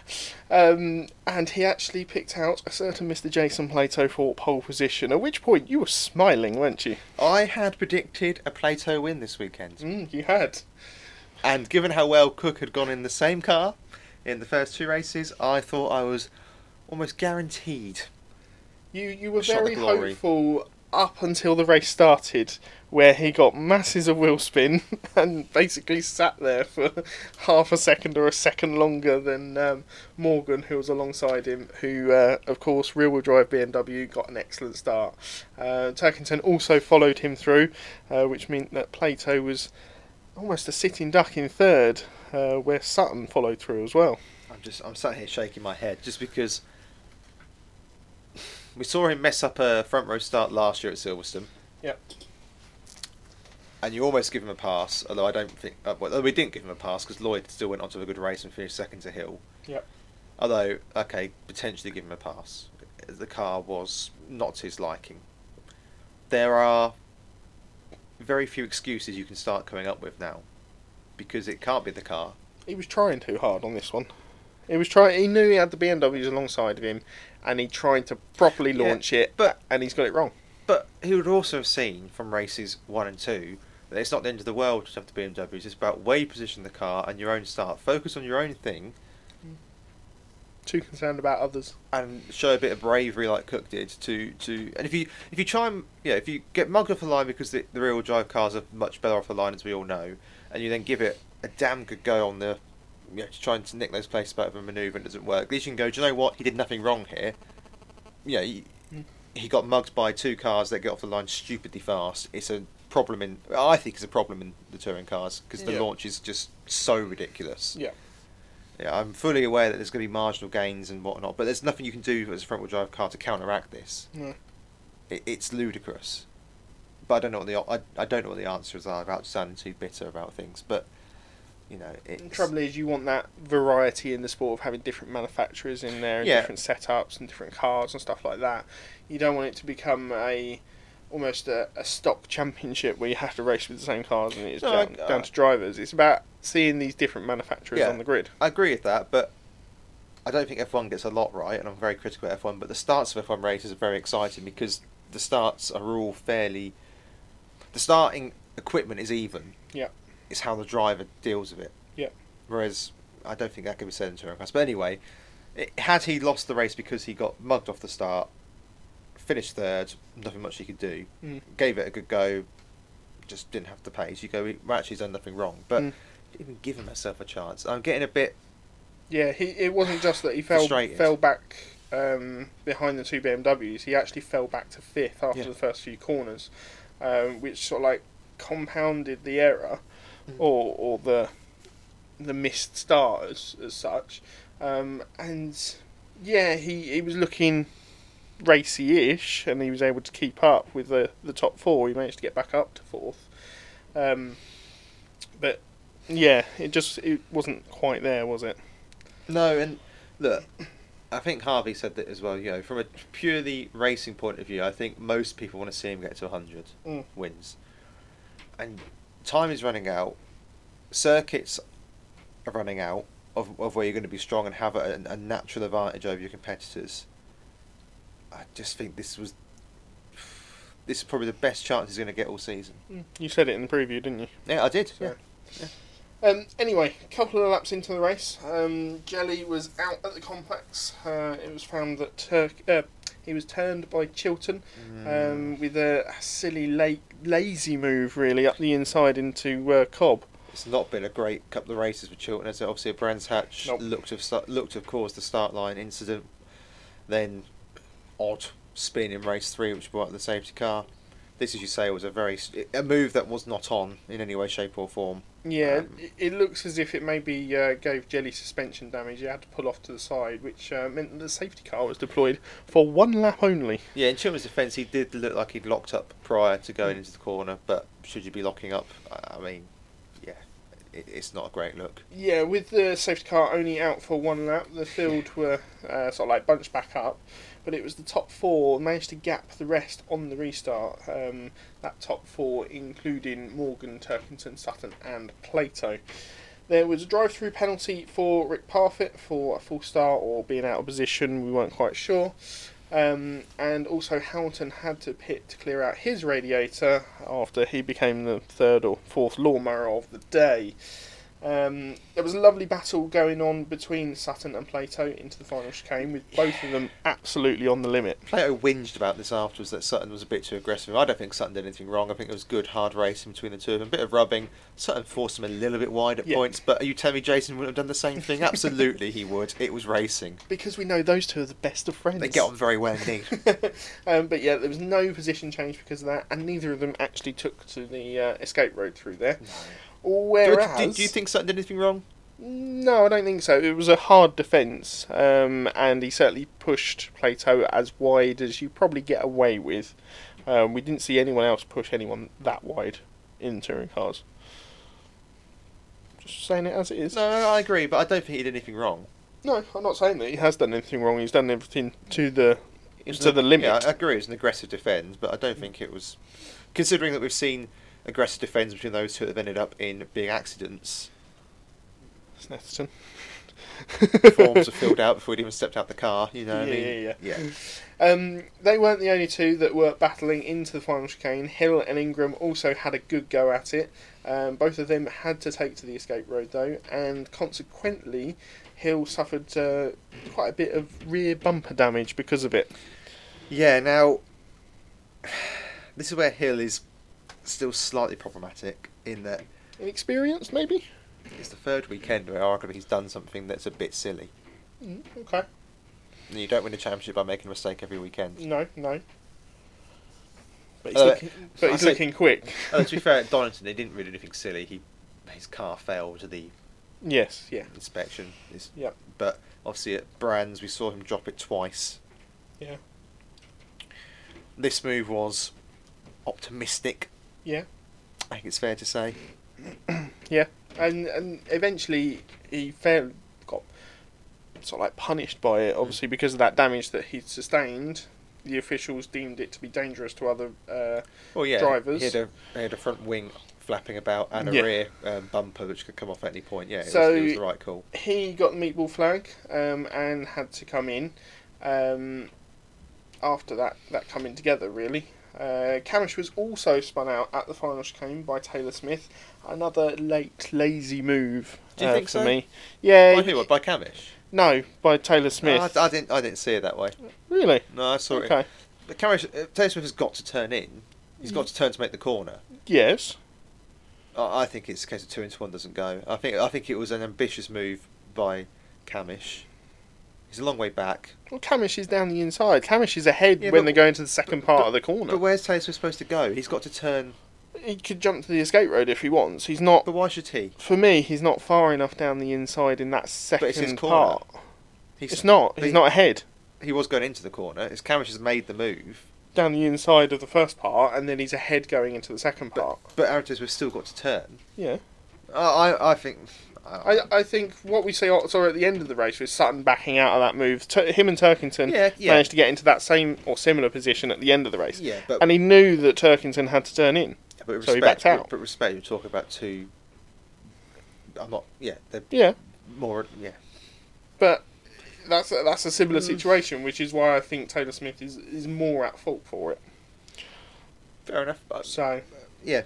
yeah. Um, and he actually picked out a certain Mr. Jason Plato for pole position. At which point you were smiling, weren't you? I had predicted a Plato win this weekend, Mm, you had. And given how well Cook had gone in the same car in the first two races, I thought I was almost guaranteed. You you were Shot very hopeful up until the race started, where he got masses of wheel spin and basically sat there for half a second or a second longer than um, Morgan, who was alongside him, who, uh, of course, rear wheel drive BMW got an excellent start. Uh, Turkington also followed him through, uh, which meant that Plato was almost a sitting duck in third, uh, where Sutton followed through as well. I'm just I'm sat here shaking my head just because we saw him mess up a front row start last year at Silverstone. Yep. And you almost give him a pass, although I don't think. Uh, well, we didn't give him a pass because Lloyd still went on to a good race and finished second to Hill. Yep. Although, okay, potentially give him a pass. The car was not to his liking. There are very few excuses you can start coming up with now, because it can't be the car. He was trying too hard on this one. He was trying. He knew he had the BMWs alongside of him, and he tried to properly Yeah, launch it, but- and he's got it wrong. But he would also have seen from races one and two that it's not the end of the world to have the BMWs. It's about where you position the car and your own start. Focus on your own thing Too concerned about others. and show a bit of bravery like Cook did to, to and if you if you try and yeah if you get mugged off the line because the, the rear drive cars are much better off the line as we all know and you then give it a damn good go on the you know, trying to nick those places out of a manoeuvre and it doesn't work. At least you can go, do you know what? He did nothing wrong here. Yeah, he, Mm. he got mugged by two cars that get off the line stupidly fast. It's a problem in I think it's a problem in the touring cars because the Yeah. launch is just so ridiculous. Yeah. Yeah, I'm fully aware that there's going to be marginal gains and whatnot, but there's nothing you can do as a front wheel drive car to counteract this. No. It, it's ludicrous. But I don't know what the I, I don't know what the answers are without sounding too bitter about things. But you know, it's, The trouble is, you want that variety in the sport of having different manufacturers in there, and Yeah. different setups, and different cars and stuff like that. You don't want it to become a almost a, a stock championship where you have to race with the same cars and it's No, down, I- down to drivers. It's about seeing these different manufacturers Yeah. on the grid. I agree with that, but I don't think F1 gets a lot right, and I'm very critical of F1. But the starts of F1 races are very exciting because the starts are all fairly. The starting equipment is even. Yeah. It's how the driver deals with it. Yeah. Whereas I don't think that can be said in touring cars. But anyway, it, had he lost the race because he got mugged off the start, finished third, nothing much he could do. Mm. Gave it a good go, just didn't have the pace. You go, well, actually, he's done nothing wrong, but Mm. Didn't even giving himself a chance. I'm getting a bit Yeah, he, it wasn't just that he fell fell back um, behind the two BMWs. He actually fell back to fifth after Yeah. the first few corners, um, which sort of like compounded the error Mm. or or the the missed start as, as such. Um, and yeah, he, he was looking racy-ish, and he was able to keep up with the the top four. He managed to get back up to fourth. Um, but yeah, it just it wasn't quite there, was it? No, and Look, I think Harvey said that as well. You know, from a purely racing point of view, I think most people want to see him get to 100 Mm. wins. And time is running out. Circuits are running out of, of where you're going to be strong and have a, a natural advantage over your competitors. I just think this was. This is probably the best chance he's going to get all season. You said it in the preview, didn't you? Yeah, I did. So- Yeah. Um, anyway, a couple of laps into the race, um, Jelley was out at the complex. Uh, it was found that Turk, uh, he was turned by Chilton Mm. um, with a silly, la- lazy move, really, up the inside into uh, Cobb. It's not been a great couple of races for Chilton. As obviously a Brands Hatch Nope. looked to have looked to have caused the start line incident, then odd spin in race three, which brought up the safety car. This, as you say, was a very a move that was not on in any way, shape, or form. Yeah, Um, it, it looks as if it maybe uh, gave Jelley suspension damage. He had to pull off to the side, which uh, meant that the safety car was deployed for one lap only. Yeah, in Chilton's defence, he did look like he'd locked up prior to going into the corner. But should you be locking up? I I mean, yeah, it, it's not a great look. Yeah, with the safety car only out for one lap, the field were uh, sort of like bunched back up, but it was the top four managed to gap the rest on the restart. Um, that top four, including Morgan, Turkington, Sutton, and Plato. There was a drive-through penalty for Rick Parfitt for a full start or being out of position. We weren't quite sure. Um, and also Hamilton had to pit to clear out his radiator after he became the third or fourth lawnmower of the day. Um, there was a lovely battle going on between Sutton and Plato into the final chicane, with both of them absolutely on the limit. Plato whinged about this afterwards that Sutton was a bit too aggressive. I don't think Sutton did anything wrong. I think it was good, hard racing between the two of them. A bit of rubbing. Sutton forced him a little bit wide at Yeah. points, but are you telling me Jason would have done the same thing? Absolutely, he would. It was racing. Because we know those two are the best of friends. They get on very well indeed. um, but yeah, there was no position change because of that, and neither of them actually took to the uh, escape road through there. do, Whereas, do, do you think Sutton did anything wrong? No, I don't think so. It was a hard defence, um, and he certainly pushed Plato as wide as you probably get away with. Um, we didn't see anyone else push anyone that wide in touring cars. Just saying it as it is. No, I agree, but I don't think he did anything wrong. No, I'm not saying that he has done anything wrong. He's done everything to the To an- the limit. Yeah, I agree. It was an aggressive defence, but I don't think it was. Considering that we've seen aggressive defence between those two that have ended up in being accidents, Snetterton. forms are filled out before he'd even stepped out the car. You know, what I Yeah, yeah, yeah. Um, they weren't the only two that were battling into the final chicane. Hill and Ingram also had a good go at it. Um, both of them had to take to the escape road though, and consequently, Hill suffered uh, quite a bit of rear bumper damage because of it. Yeah, now this is where Hill is still slightly problematic in that Inexperienced, maybe? it's the third weekend where arguably he's done something that's a bit silly. Mm, okay. And you don't win a championship by making a mistake every weekend. No, no. But he's, Uh, looking, but he's say- looking quick. oh, to be fair, at Donington, they didn't really do anything silly. He his car failed to the Yes, yeah. inspection. It's- Yep. But obviously at Brands, we saw him drop it twice. Yeah. This move was optimistic. Yeah. I think it's fair to say. Yeah, and and eventually he failed, got sort of like punished by it. Obviously, because of that damage that he'd sustained, the officials deemed it to be dangerous to other. Uh, Well, yeah, Drivers. He had a, he had a front wing flapping about and a Yeah. rear um, bumper which could come off at any point. Yeah, it, So- was, it was the right call. he got the meatball flag um, and had to come in. Um, after that, that coming together really. Uh, Cammish was also spun out at the final chicane by Taylor Smith. Another late lazy move. Do you uh, think for so? me? Yeah. By who? By Cammish? No, by Taylor Smith. No, I, I didn't. I didn't see it that way. really? No, I saw it. Okay. But Cammish, uh, Taylor Smith has got to turn in. He's got to turn to make the corner. Yes. I, I think it's a case of two into one doesn't go. I think I think it was an ambitious move by Cammish. He's a long way back. Well, Cammish is down the inside. Cammish is ahead Yeah, when but- they go into the second but- part but- of the corner. But where's Taylor Smith supposed to go? He's got to turn. he could jump to the escape road if he wants. He's not. But why should he? For me, he's not far enough down the inside in that second it's his corner. part. He's, It's not. He's he- not ahead. He was going into the corner. It's Cammish has made the move. Down the inside of the first part, and then he's ahead going into the second part. but Aaron Taylor Smith's still got to turn. Yeah. I I, I think I, I think what we see saw at the end of the race was Sutton backing out of that move. Tur him and Turkington Yeah, yeah. managed to get into that same or similar position at the end of the race. yeah, but And he knew that Turkington had to turn in. but respect, so he backed out. But respect, you're talking about two. I'm not. Yeah, they're Yeah, more. Yeah, but that's a, that's a similar Mm. situation, which is why I think Taylor Smith is, is more at fault for it. fair enough. But So yeah,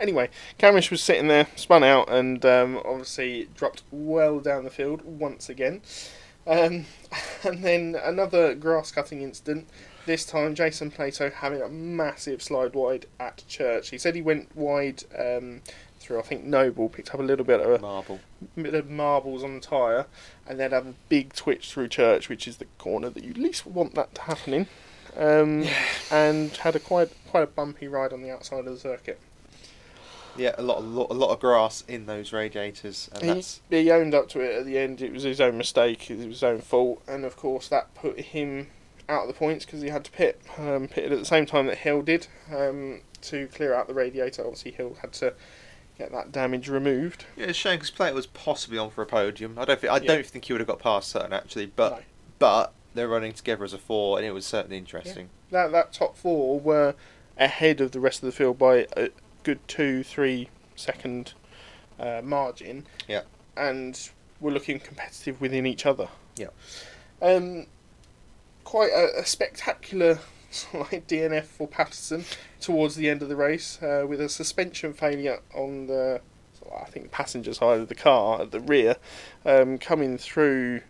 anyway, Cammish was sitting there, spun out, and um, obviously dropped well down the field once again. Um, and then another grass cutting incident. This time, Jason Plato having a massive slide wide at Church. He said he went wide um, through, I think, Noble, picked up a little bit of a marble. bit of marbles on the tyre, and then have a big twitch through Church, which is the corner that you least want that to happen in. Um, and had a quite quite a bumpy ride on the outside of the circuit. Yeah, a lot, a lot, a lot of grass in those radiators, and He, that's he owned up to it at the end. It was his own mistake. It was his own fault, and of course that put him out of the points because he had to pit. Um, pitted at the same time that Hill did um, to clear out the radiator. Obviously, Hill had to get that damage removed. yeah, it's a shame because Plato was possibly on for a podium. I don't think I Yeah. don't think he would have got past Sutton actually, but No. but they're running together as a four, and it was certainly interesting. that that top four were ahead of the rest of the field by a good two, three second uh, margin. Yeah. And we're looking competitive within each other. Yeah. Um, quite a, a spectacular like DNF for Patterson towards the end of the race uh, with a suspension failure on the I think passenger side of the car at the rear um, coming through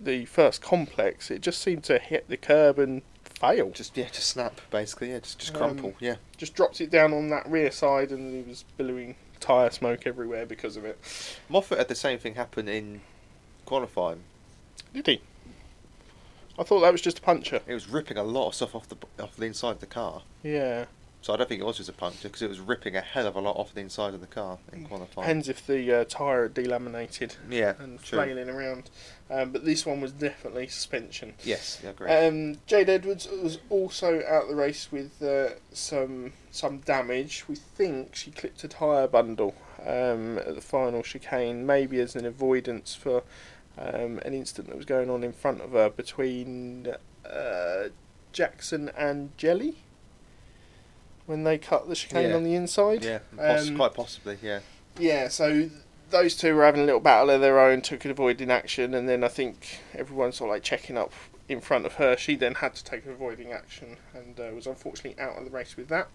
the first complex it just seemed to hit the curb and fail Just yeah, just snap basically. Yeah, just just Um, crumple. yeah, just dropped it down on that rear side and he was billowing tyre smoke everywhere because of it. Moffat had the same thing happen in qualifying. Did he? I thought that was just a puncture. It was ripping a lot of stuff off the off the inside of the car. Yeah. So I don't think it was just a puncture because it was ripping a hell of a lot off the inside of the car in qualifying. Depends if the uh, tyre had delaminated yeah, and true. flailing around. Um, but this one was definitely suspension. Yes, I agree. Um, Jade Edwards was also out the race with uh, some some damage. We think she clipped a tyre bundle um, at the final chicane, maybe as an avoidance for um, an incident that was going on in front of her between uh, Jackson and Jelley when they cut the chicane Yeah. on the inside. yeah, poss- um, quite possibly. Yeah, Yeah, so those two were having a little battle of their own, took an avoiding action, and then I think everyone sort of like checking up in front of her. She then had to take an avoiding action and uh, was unfortunately out of the race with that.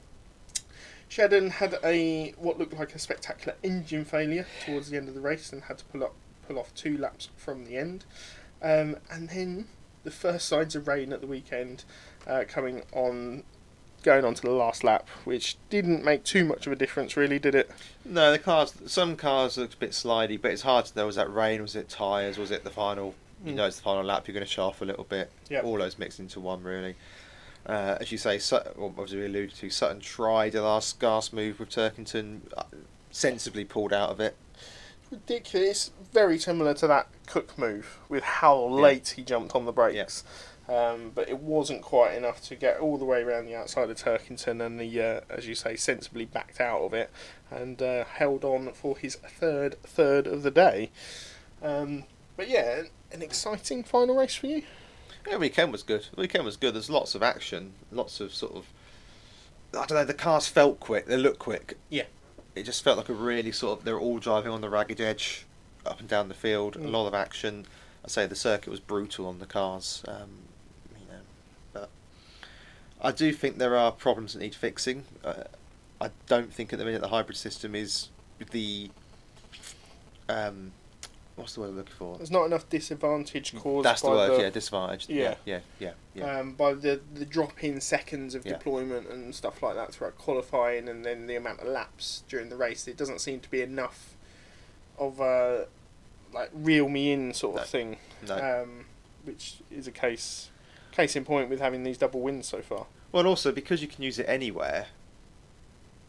Shedden had a what looked like a spectacular engine failure towards the end of the race and had to pull up pull off two laps from the end. Um, and then the first signs of rain at the weekend uh, coming on going on to the last lap, which didn't make too much of a difference really, did it? no, the cars. Some cars looked a bit slidey, but it's hard to know. Was that rain? Was it tyres? Was it the final? You Mm. know, it's the final lap. You're going to show off a little bit. Yep. All those mixed into one, really. Uh, as you say, Sutton, well, as we alluded to, Sutton tried a last gas move with Turkington, uh, sensibly pulled out of it. ridiculous. Very similar to that Cook move with how late he jumped on the brakes. Um, but it wasn't quite enough to get all the way around the outside of Turkington, and the, uh, as you say, sensibly backed out of it and uh, held on for his third third of the day. Um, but yeah, an exciting final race for you. Yeah, weekend was good. Weekend was good. There's lots of action, lots of sort of. I don't know. The cars felt quick. They looked quick. Yeah. It just felt like a really sort of. They're all driving on the ragged edge, up and down the field. A Mm. lot of action. I say the circuit was brutal on the cars. Um, you know, but I do think there are problems that need fixing. Uh, I don't think at the minute the hybrid system is the. Um, what's the word I'm looking for? There's not enough disadvantage caused That's the by word. the, yeah, disadvantage. Yeah. Yeah, yeah, yeah. yeah. um, by the the drop in seconds of Yeah. deployment and stuff like that throughout qualifying, and then the amount of laps during the race. It doesn't seem to be enough of a like reel me in sort of No. thing, no. um, which is a case case in point with having these double wins so far. Well, and also because you can use it anywhere.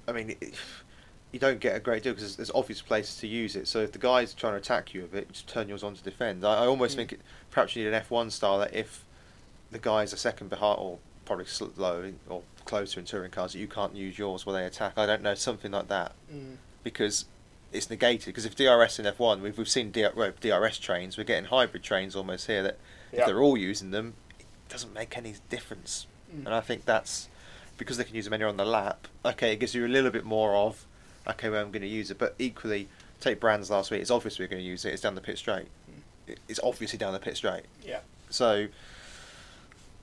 I mean, it, you don't get a great deal because there's, there's obvious places to use it. So if the guy's trying to attack you with it, just turn yours on to defend. I, I almost Mm. think it, perhaps you need an F1 style that if the guy's a second behind or probably slow or closer in touring cars, that you can't use yours while they attack. I don't know something like that because it's negated because if DRS in F1, we've we've seen DRS trains, we're getting hybrid trains almost here that Yeah. if they're all using them, doesn't make any difference. Mm. And I think that's because they can use them anywhere on the lap. Okay, it gives you a little bit more of okay, well I'm going to use it, but equally take Brands last week. It's obvious we're going to use it. It's down the pit straight. It- It's obviously down the pit straight. Yeah. So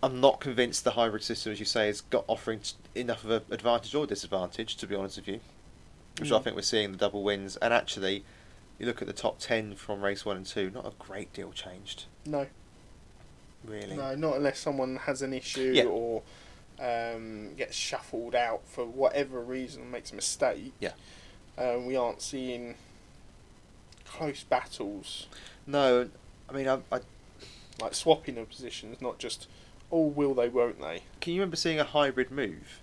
I'm not convinced the hybrid system, as you say, has got offering t- enough of an advantage or disadvantage. To be honest with you, which I Mm. think we're seeing the double wins, and actually, you look at the top ten from race one and two, not a great deal changed, No. Really. No, not unless someone has an issue Yeah. or um, gets shuffled out for whatever reason, makes a mistake. Yeah. Um, we aren't seeing close battles No, I mean, I, I like swapping of positions, not just oh will they, won't they? can you remember seeing a hybrid move?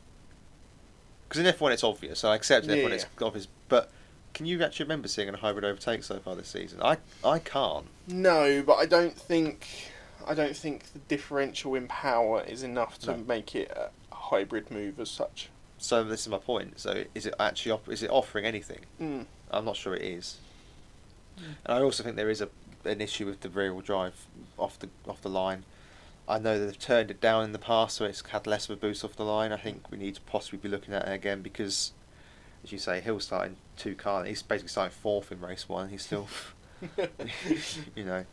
Because in F1 it's obvious. I accept in F1 Yeah. it's obvious, but can you actually remember seeing a hybrid overtake so far this season? I I can't. No, but I don't think I don't think the differential in power is enough to No. make it a hybrid move as such. So this is my point. So is it actually op- is it offering anything? Mm. I'm not sure it is. And I also think there is a an issue with the rear wheel drive off the off the line. I know they've turned it down in the past, so it's had less of a boost off the line. I think we need to possibly be looking at it again because, as you say, Hill's starting two car. He's basically starting fourth in race one. He's still, you know,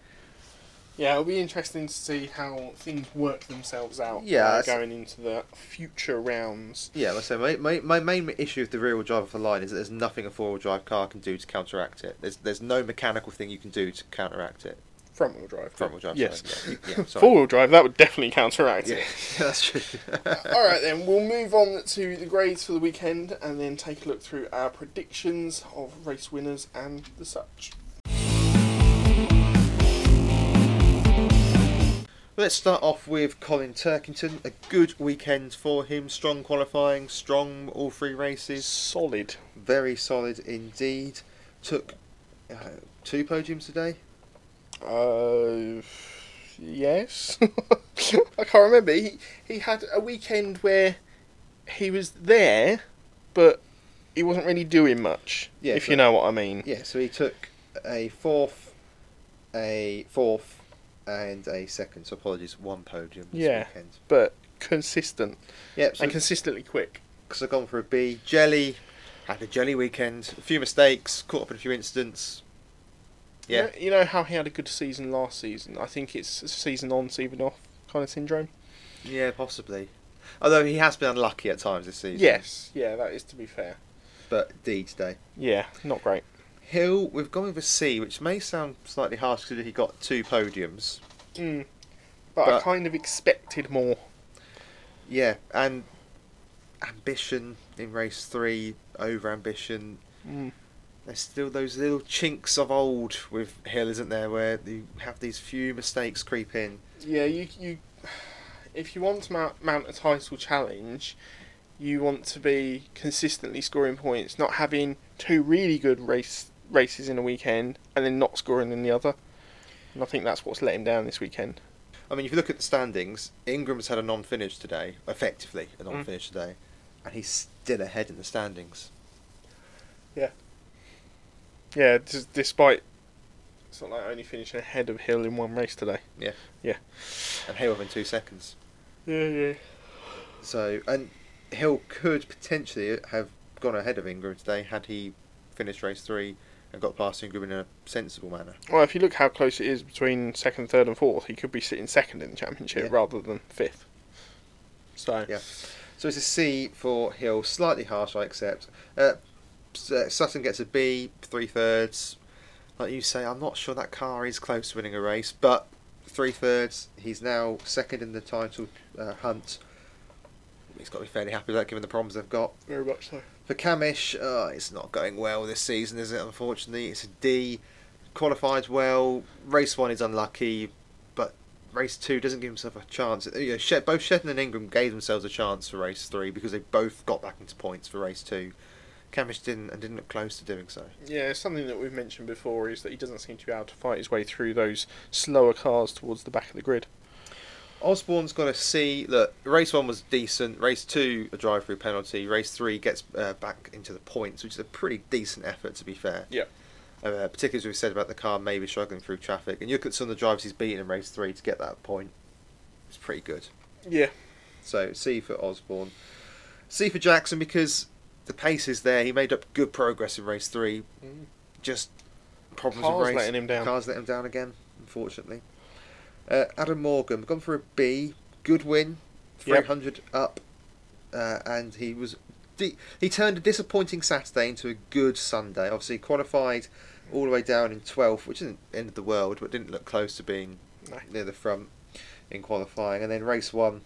Yeah, it'll be interesting to see how things work themselves out. Yeah, uh, going into the future rounds. yeah. Like I say, my, my, my main issue with the rear wheel drive off the line is that there's nothing a four wheel drive car can do to counteract it. There's there's no mechanical thing you can do to counteract it. Front wheel drive. Front wheel drive. Yes. sorry, yeah, yeah. Four wheel drive, that would definitely counteract Yeah, it. that's true. All right, then we'll move on to the grades for the weekend, and then take a look through our predictions of race winners and the such. Let's start off with Colin Turkington. A good weekend for him. Strong qualifying, strong all three races. Solid. Very solid indeed. Took uh, two podiums today. Uh, yes. I can't remember. He he had a weekend where he was there, but he wasn't really doing much. Yeah, if so- you know what I mean. Yeah, so he took a fourth, a fourth, and a second. So apologies, one podium this Yeah. weekend. But consistent Yep, so and consistently quick. because I've gone for a B. Jelley had a jelly weekend. A few mistakes, caught up in a few incidents. You Yeah, know, you know how he had a good season last season. I think it's season on, season off kind of syndrome. yeah, possibly. Although he has been unlucky at times this season. Yes, yeah, that is to be fair. But D today. Yeah, not great. Hill, we've gone with a C, which may sound slightly harsh because he got two podiums. Mm. But, I kind of expected more. Yeah, and ambition in race three, over ambition. Mm. There's still those little chinks of old with Hill, isn't there, where you have these few mistakes creep in. Yeah, you you if you want to mount, mount a title challenge, you want to be consistently scoring points, not having two really good race races in a weekend and then not scoring in the other. And I think that's what's let him down this weekend. I mean, if you look at the standings, Ingram's had a non-finish today, effectively a mm. non-finish today, and he's still ahead in the standings. Yeah, Yeah, d- despite it's not like only finishing ahead of Hill in one race today. Yeah. Yeah. And Hill within two seconds. Yeah, yeah. So, and Hill could potentially have gone ahead of Ingram today had he finished race three and got past Ingram in a sensible manner. Well, if you look how close it is between second, third, and fourth, he could be sitting second in the championship Yeah. rather than fifth. So Yeah. So it's a C for Hill, slightly harsh, I accept. Uh, uh, Sutton gets a B, three thirds. Like you say, I'm not sure that car is close to winning a race, but three thirds. He's now second in the title uh, hunt. He's got to be fairly happy with that, given the problems they've got. very much so. For Cammish, uh, it's not going well this season, is it? Unfortunately, it's a D. Qualified well. Race one is unlucky, but race two doesn't give himself a chance. You know, both Shedden and Ingram gave themselves a chance for race three because they both got back into points for race two. Cammish didn't and didn't look close to doing so. Yeah, something that we've mentioned before is that he doesn't seem to be able to fight his way through those slower cars towards the back of the grid. Osborne's got to see that race one was decent. Race two, a drive through penalty. Race three gets uh, back into the points, which is a pretty decent effort, to be fair. Yeah. Uh, particularly as we said about the car maybe struggling through traffic. And you look at some of the drives he's beaten in race three to get that point. It's pretty good. Yeah. So C for Osborne. C for Jackson because the pace is there. He made up good progress in race three. Mm. Just problems Cars with race. letting him down. Cars let him down again, unfortunately. Uh, Adam Morgan gone for a B. Good win, Yep. 300 up, uh, and he was he turned a disappointing Saturday into a good Sunday. Obviously qualified all the way down in 12th, which isn't the end of the world, but didn't look close to being No. near the front in qualifying. And then race one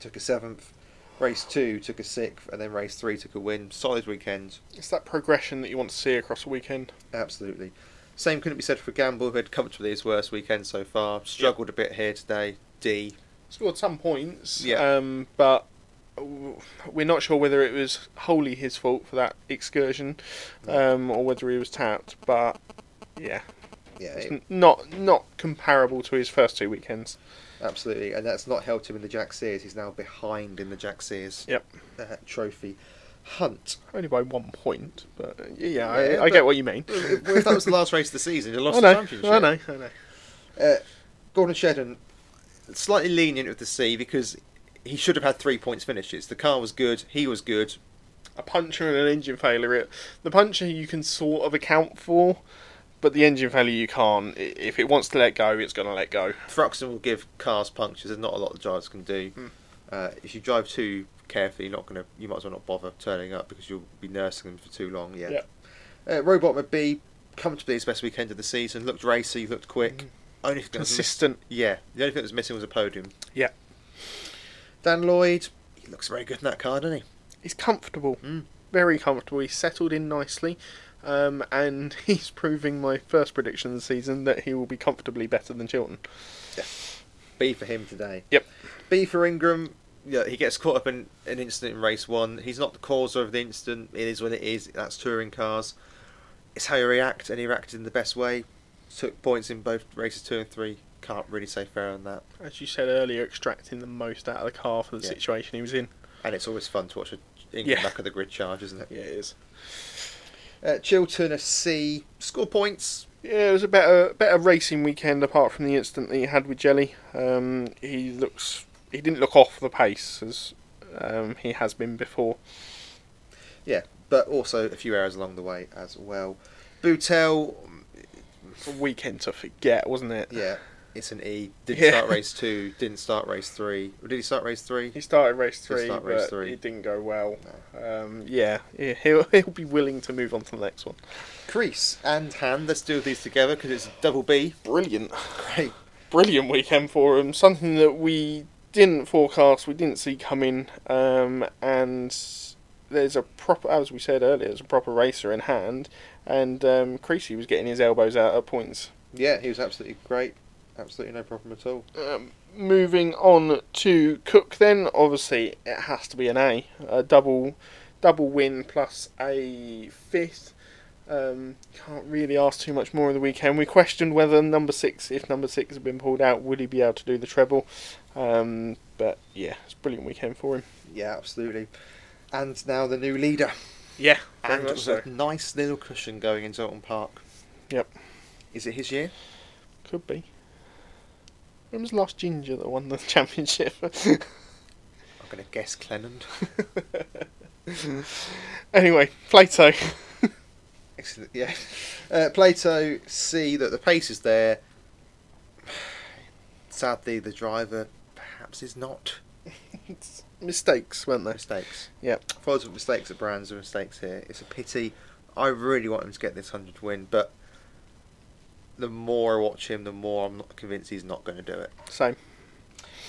took a seventh, race two took a sixth, and then race three took a win. Solid weekend, It's that progression that you want to see across a weekend. absolutely. Same couldn't be said for Gamble, who had comfortably his worst weekend so far. Struggled a bit here today. D. Scored some points, Yeah. um, but we're not sure whether it was wholly his fault for that excursion, um, or whether he was tapped. But yeah, Yeah, it's it- n- not not comparable to his first two weekends. absolutely. And that's not helped him in the Jack Sears. He's now behind in the Jack Sears Yep. uh, trophy hunt. Only by one point, but uh, yeah, Yeah, I, I get what you mean. if if that was the last race of the season, he lost I the know, championship. I know, I know. Uh, Gordon Shedden, slightly lenient with the C because he should have had three points finishes. The car was good, he was good. A puncture and an engine failure. It, the puncture you can sort of account for, but the engine failure you can't. If it wants to let go, it's going to let go. Thruxton will give cars punctures. There's not a lot the drivers can do. Hmm. Uh, if you drive too carefully, you're not gonna. You might as well not bother turning up because you'll be nursing them for too long. Yeah. Yeah. Uh, Rowbottom comfortably his best weekend of the season. Looked racy, looked quick. Only thing that was- Consistent. yeah. The only thing that was missing was a podium. Yeah. Dan Lloyd, he looks very good in that car, doesn't he? He's comfortable. Mm. Very comfortable. He's settled in nicely. Um, and he's proving my first prediction of the season that he will be comfortably better than Chilton. Yeah. B for him today. Yep. B for Ingram. Yeah, he gets caught up in an incident in race one. He's not the cause of the incident. It is what it is. That's touring cars. It's how you react, and he reacted in the best way. Took points in both races two and three. Can't really say fair on that. As you said earlier, extracting the most out of the car for the Yeah. situation he was in. And it's always fun to watch a Yeah. back of the grid charge, isn't it? Yeah, it is. Uh, Chilton a C. Score points. Yeah, it was a better better racing weekend apart from the incident that he had with Jelley. Um, he looks he didn't look off the pace as um, he has been before. Yeah, but also a few errors along the way as well. Butel, A weekend to forget, wasn't it? yeah, it's an E. Didn't Yeah. start race two. Didn't start race three. Or did he start race three? He started race three, start race but three. it didn't go well. Um, yeah, yeah, he'll he'll be willing to move on to the next one. Crees and Hand. Let's do these together because it's a double B. Brilliant, Great. brilliant weekend for him. Something that we didn't forecast, we didn't see coming, um, and there's a proper, as we said earlier, there's a proper racer in Hand, and um, Creasy was getting his elbows out at points. Yeah, he was absolutely great. Absolutely no problem at all. Um, moving on to Cook, then obviously it has to be an A, a double, double win plus a fifth. Um, can't really ask too much more of the weekend. We questioned whether number six, if number six had been pulled out, would he be able to do the treble? Um, but yeah, it's a brilliant weekend for him. Yeah, absolutely. And now the new leader. Yeah, And it was a nice little cushion going into Oulton Park. Yep. Is it his year? Could be. When was the last Ginger that won the championship? I'm going to guess Cleland. anyway, Plato. Excellent. Yeah. Uh, Plato see that the pace is there. Sadly, the driver perhaps is not. Mistakes, weren't there? Mistakes. Yep. Follows with mistakes at Brands and mistakes here. It's a pity. I really want him to get this 100 win, but the more I watch him, the more I'm not convinced he's not going to do it. Same.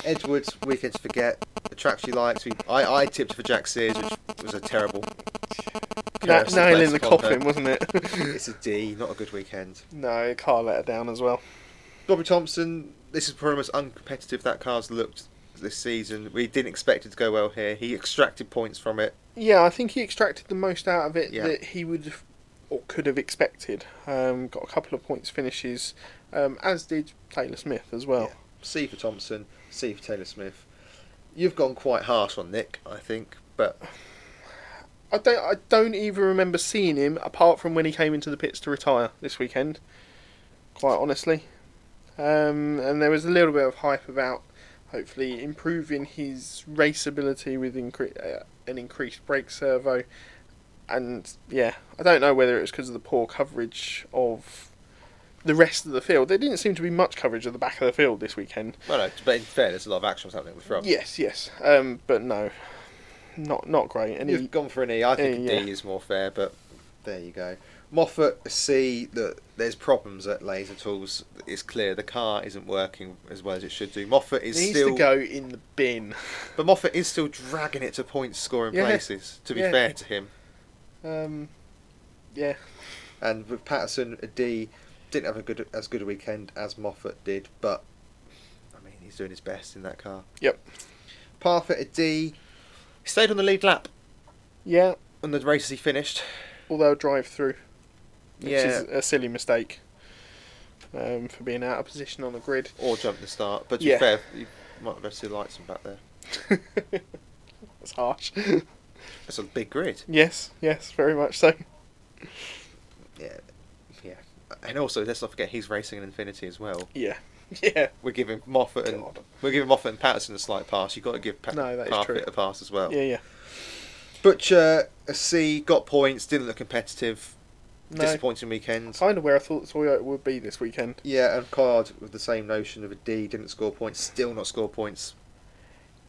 Edwards, weekend to forget. The tracks he likes. We, I, I tipped for Jack Sears, which was a terrible. Na- curse nail placed in the coffin, wasn't it? It's a D, not a good weekend. no, car let her down as well. Bobby Thompson, this is probably the most uncompetitive that car's looked this season. We didn't expect it to go well here. He extracted points from it. Yeah, I think he extracted the most out of it Yeah. that he would have, or could have expected. Um, got a couple of points finishes, um, as did Taylor Smith as well. C for Thompson. C for Taylor Smith. You've gone quite harsh on Nick, I think, but I don't. I don't even remember seeing him apart from when he came into the pits to retire this weekend. Quite honestly, um, and there was a little bit of hype about hopefully improving his race ability with incre- uh, an increased brake servo. And yeah, I don't know whether it was because of the poor coverage of the rest of the field. There didn't seem to be much coverage of the back of the field this weekend. well, no, but in fairness, a lot of action was happening with front. Yes, yes, um, but no, not not great. And You've he, gone for an E. I think E, a D yeah. is more fair, but there you go. Moffat, C. That there's problems at Laser Tools. It's clear the car isn't working as well as it should do. Moffat is needs still, to go in the bin. but Moffat is still dragging it to point scoring Yeah. places. To be Yeah. fair to him, Um, yeah, and with Patterson, a D. Didn't have a good as good a weekend as Moffat did, but I mean he's doing his best in that car. Yep. Parfitt, a D. He stayed on the lead lap yeah. on the races he finished. Although drive through, which Yeah. is a silly mistake um, for being out of position on the grid. Or jump the start, but to Yeah. be fair, you might have seen the lights from back there. That's harsh. It's a big grid. yes, yes, very much so. Yeah, yeah. And also, let's not forget he's racing an Infiniti as well. Yeah, yeah. We're giving Moffat and God. we're giving Moffat and Patterson a slight pass. You've got to give pa- No, that is true. a pass as well. Yeah, yeah. Butcher a C, got points, didn't look competitive. No, Disappointing weekend. kind of where I thought Toyota would be this weekend. Yeah, and Card with the same notion of a D, didn't score points, still not score points.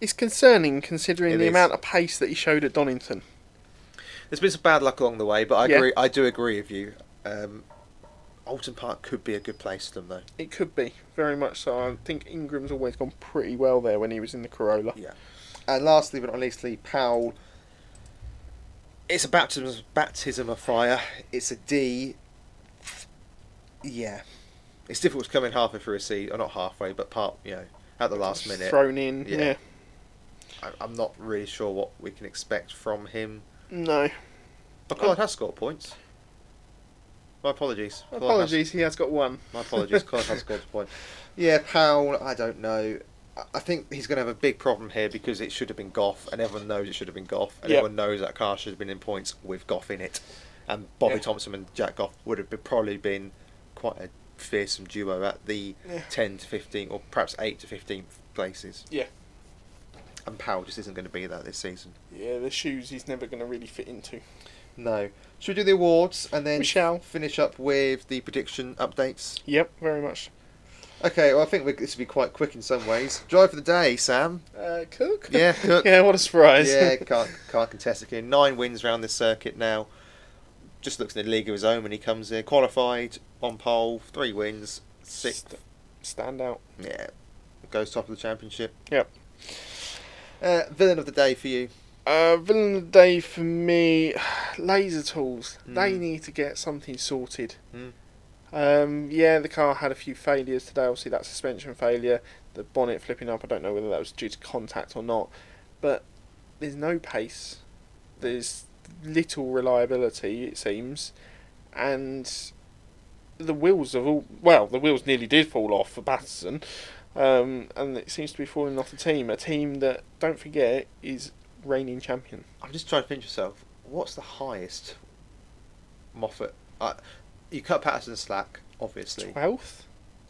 It's concerning considering It the is. amount of pace that he showed at Donington. There's been some bad luck along the way, but I Yeah. agree. I do agree with you. Um, Oulton Park could be a good place for them, though. It could be very much so. I think Ingram's always gone pretty well there when he was in the Corolla. Yeah. And lastly, but not leastly, Powell. It's a baptism, baptism of fire. It's a D. Yeah. It's difficult to come in halfway through a C, or not halfway, but part, you know, at the last minute. thrown in. Yeah. Yeah. I, I'm not really sure what we can expect from him. No. But Collard has scored points. My apologies. Collard has- Apologies, he has got one. My apologies. Collard has scored a point. Yeah, Powell, I don't know. I- I think he's going to have a big problem here because it should have been Goff, and everyone knows it should have been Goff, and Yep. everyone knows that car should have been in points with Goff in it. And Bobby Yeah. Thompson and Jack Goff would have been, probably been quite a fearsome duo at the Yeah. 10 to 15, or perhaps 8 to 15 places. Yeah. And Powell just isn't going to be that this season. Yeah, the shoes he's never going to really fit into. No. Should we do the awards and then We shall. finish up with the prediction updates? Yep, very much. Okay, well, I think we, this will be quite quick in some ways. Drive for the day, Sam. Uh, Cook? Yeah, Cook. yeah, what a surprise. yeah, can't can't contest it. here. Nine wins around this circuit now. Just looks in the league of his own when he comes in. Qualified on pole, three wins, sixth. St- stand out. Yeah, goes top of the championship. Yep. Uh, villain of the day for you. Uh, villain of the day for me, laser tools. They Mm. need to get something sorted. Mm. Um, yeah, the car had a few failures today. Obviously, that suspension failure, the bonnet flipping up. I don't know whether that was due to contact or not, but there's no pace. There's little reliability, it seems, and the wheels have all well, the wheels nearly did fall off for Patterson, um, and it seems to be falling off the team. A team that, don't forget, is reigning champion. I'm just trying to think to yourself, what's the highest Moffat? Uh, you cut Patterson slack, obviously. Twelfth.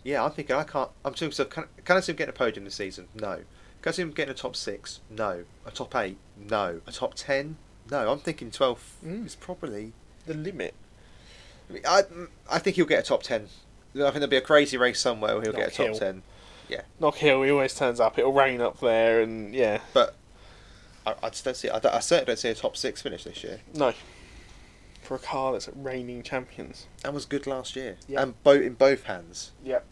Yeah, I'm thinking I can't. I'm thinking, so can, can I see him getting a podium this season? No. Can I see him getting a top six? No. A top eight? No. A top ten? No. I'm thinking twelfth Mm. is probably. The limit. I, mean, I, I think he'll get a top ten. I think there'll be a crazy race somewhere where he'll get a top Knockhill. ten. Knockhill, he always turns up. It'll rain up there, and yeah, But I, I just don't see. I, don't- I certainly don't see a top six finish this year. no. For a car that's reigning champions. And was good last year. Yeah. And both in both hands. Yep.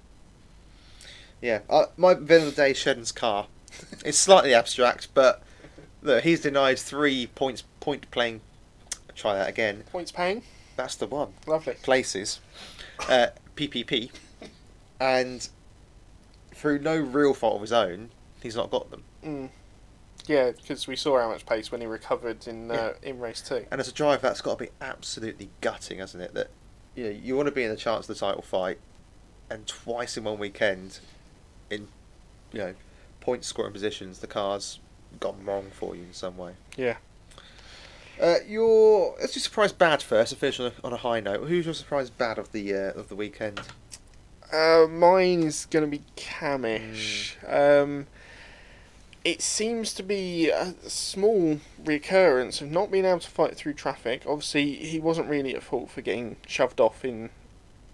Yeah. Uh, my villain of the day is Shedden's car. it's slightly abstract, but look, he's denied three points point playing. Try that again. Points paying. That's the one. Lovely. Places. Uh, PPP. And through no real fault of his own, he's not got them. Mm. Yeah, because we saw how much pace when he recovered in uh, in race two. And as a driver, that's got to be absolutely gutting, hasn't it? That you know, you want to be in the chance of the title fight, and twice in one weekend, in you know, point scoring positions, the car's gone wrong for you in some way. Yeah. Uh, your let's do surprise bad first. To finish on a, on a high note, who's your surprise bad of the uh, of the weekend? Uh, mine is going to be Cammish. Um, it seems to be a small recurrence of not being able to fight through traffic. Obviously, he wasn't really at fault for getting shoved off in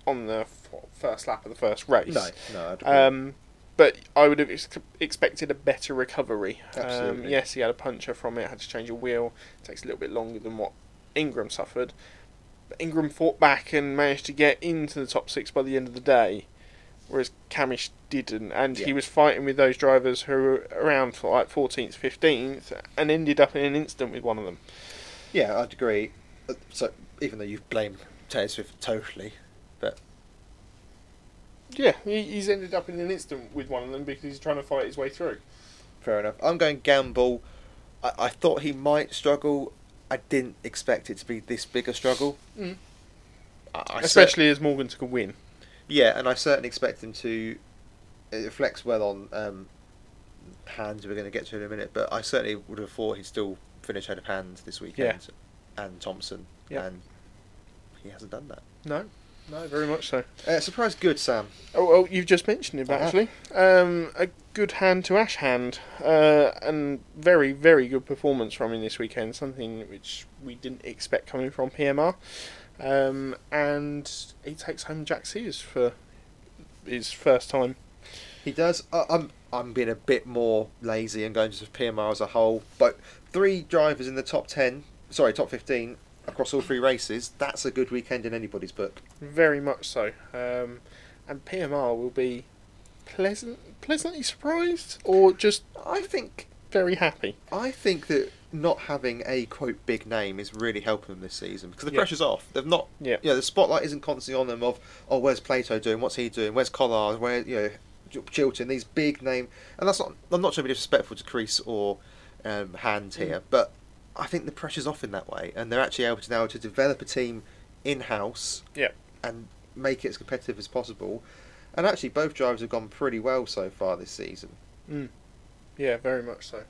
on the first lap of the first race. No, no. Um, but I would have ex- expected a better recovery. Um, Absolutely. yes, he had a puncture from it, had to change a wheel. It takes a little bit longer than what Ingram suffered. But Ingram fought back and managed to get into the top six by the end of the day, whereas Cammish didn't. And he was fighting with those drivers who were around for like 14th, 15th, and ended up in an instant with one of them. yeah, I'd agree. Uh, So even though you blame Taylor Smith totally, but Yeah, he's ended up in an instant with one of them because he's trying to fight his way through. fair enough. I'm going gamble. I, I thought he might struggle. I didn't expect it to be this big a struggle. Mm. I, I Especially as Morgan took a win. Yeah, and I certainly expect him to. It reflects well on um, Hands. We're going to get to in a minute, but I certainly would have thought he'd still finish ahead of Hands this weekend, yeah. and Thompson, Yeah. and he hasn't done that. No, no, very much so. Uh, surprise, good Sam. Oh, well, you've just mentioned him actually. Um, a good hand to Ash Hand, uh, and very, very good performance from him this weekend. Something which we didn't expect coming from PMR. Um, and he takes home Jack Sears for his first time. He does. I I'm I'm being a bit more lazy and going to PMR as a whole, but three drivers in the top ten, sorry, top fifteen across all three races. That's a good weekend in anybody's book. Very much so. Um, and PMR will be pleasant, pleasantly surprised, or just I think very happy. I think that not having a quote big name is really helping them this season because the Yeah. pressure's off. They've not, Yeah. you know, the spotlight isn't constantly on them of, oh, where's Plato doing? What's he doing? Where's Collard? Where, you know, Chilton? These big name, and that's not. I'm not trying to be disrespectful to Crees or um, Hand here, but I think the pressure's off in that way, and they're actually able to now to develop a team in house Yeah. and make it as competitive as possible. And actually, both drivers have gone pretty well so far this season. Mm. Yeah, very much so.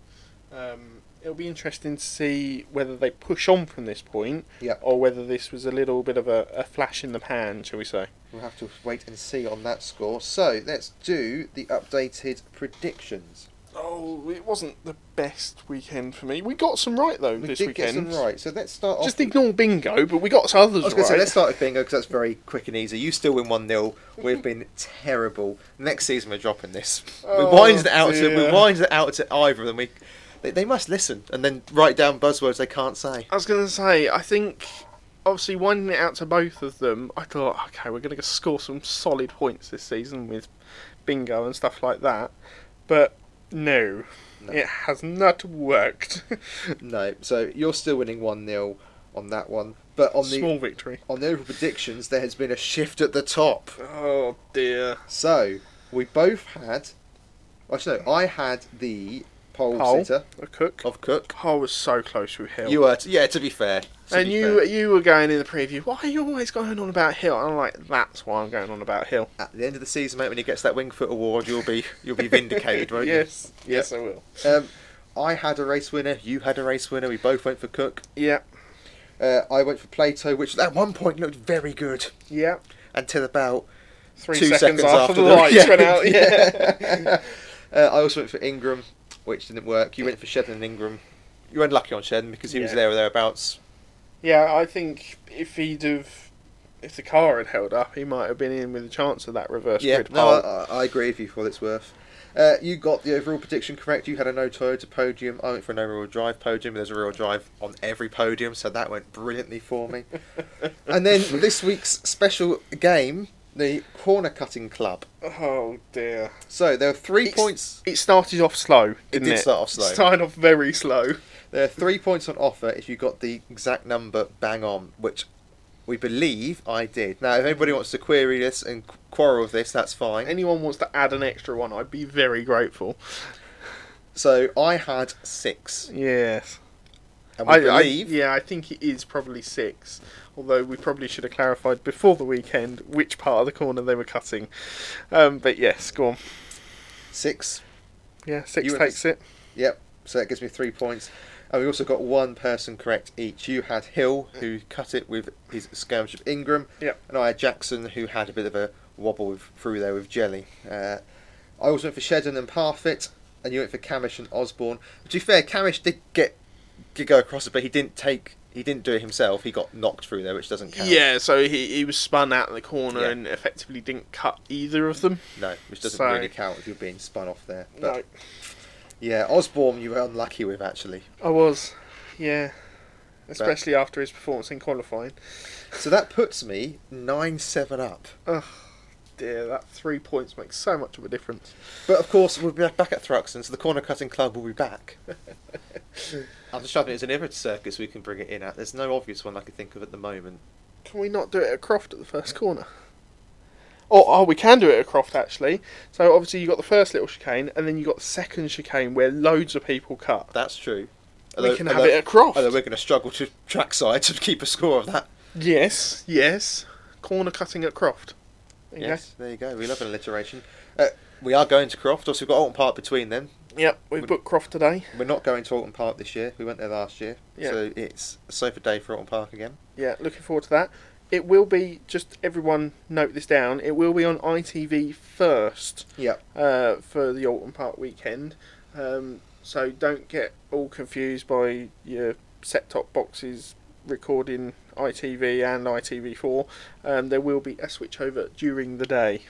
Um, it'll be interesting to see whether they push on from this point, Yeah. or whether this was a little bit of a, a flash in the pan, shall we say? We'll have to wait and see on that score. So let's do the updated predictions. Oh, it wasn't the best weekend for me. We got some right though We this did weekend. get some right. So let's start off. Just ignore bingo, but we got some others I was going right. to say, let's start with bingo because that's very quick and easy. You still win 1 0. We've been terrible. Next season, we're dropping this. Oh, we winded it out to we dear. winded it out to either of them. We, they, they must listen and then write down buzzwords they can't say. I was going to say, I think, obviously, winding it out to both of them, I thought, okay, we're going to score some solid points this season with bingo and stuff like that. But no, No. it has not worked. No, so you're still winning 1 0 on that one. But on the Small victory. on the overall predictions, there has been a shift at the top. Oh dear. So we both had. Actually, no, I had the pole Pole. sitter A cook. of Cook. I was so close with Hill. You were, t- yeah. To be fair, to and be you fair. you were going in the preview. Why are you always going on about Hill? And I'm like, that's why I'm going on about Hill. at the end of the season, mate, when he gets that Wingfoot award, you'll be you'll be vindicated, won't you? yes, yes, I will. you? Um, I had a race winner. You had a race winner. We both went for Cook. Yeah, Uh, I went for Plato, which at one point looked very good yeah. until about Three two seconds, seconds, after, the the- lights yeah. went out. Yeah. uh, I also went for Ingram, which didn't work. You went for Shedden and Ingram. You were unlucky on Shedden because he was there or thereabouts. yeah, I think if he'd have, if the car had held up, he might have been in with a chance of that reverse Yeah, grid no, I I agree with you for what it's worth. Uh, you got the overall prediction correct. You had a no Toyota podium. I went for a no real drive podium. There's a real drive on every podium, so that went brilliantly for me. and then this week's special game, the corner cutting club. oh dear. So there are three It's- points. It started off slow. Didn't did start off slow. Started off very slow. There are three points on offer if you got the exact number bang on, which we believe I did. Now, if anybody wants to query this and quarrel with this, that's fine. Anyone wants to add an extra one, I'd be very grateful. So I had six, Yes. I, believe I, yeah, I think it is probably six. Although we probably should have clarified before the weekend which part of the corner they were cutting. Um, but yes, go on. six Yeah, six You takes it. Yep. So that gives me three points. And we also got one person correct each. You had Hill, who cut it with his skirmish of Ingram. Yep. And I had Jackson, who had a bit of a wobble with, through there with Jelley. Uh, I also went for Shedden and Parfitt, and you went for Cammish and Osborne. To be fair, Cammish did get did go across it, but he didn't take. He didn't do it himself. He got knocked through there, which doesn't count. Yeah, so he, he was spun out of the corner Yeah. and effectively didn't cut either of them. No, which doesn't So- really count if you're being spun off there. But No, yeah, Osborne you were unlucky with actually. I was. Yeah. Especially after his performance in qualifying. So that puts me nine seven up. Dear, that three points makes so much of a difference. But of course, we'll be back at Thruxton, so the corner cutting club will be back. I'm just trying it's an Everett circus we can bring it in at. There's no obvious one I can think of at the moment. Can we not do it at Croft at the first corner? Oh, oh, we can do it at Croft actually. So obviously you got the first little chicane, and then you got the second chicane where loads of people cut. That's true. we can have it at Croft. Although we're going to struggle to trackside to keep a score of that. Yes, yes. Corner cutting at Croft. There Yes, there you go. We love an alliteration. Uh, we are going to Croft. Also, we've got Oulton Park between them. Yep, we've booked Croft today. We're not going to Oulton Park this year. We went there last year. Yeah. So it's a sofa day for Oulton Park again. Yeah, looking forward to that. It will be just everyone note this down. It will be on ITV first Yep. uh, for the Oulton Park weekend. Um, so don't get all confused by your set top boxes recording ITV and ITV4. Um, there will be a switchover during the day.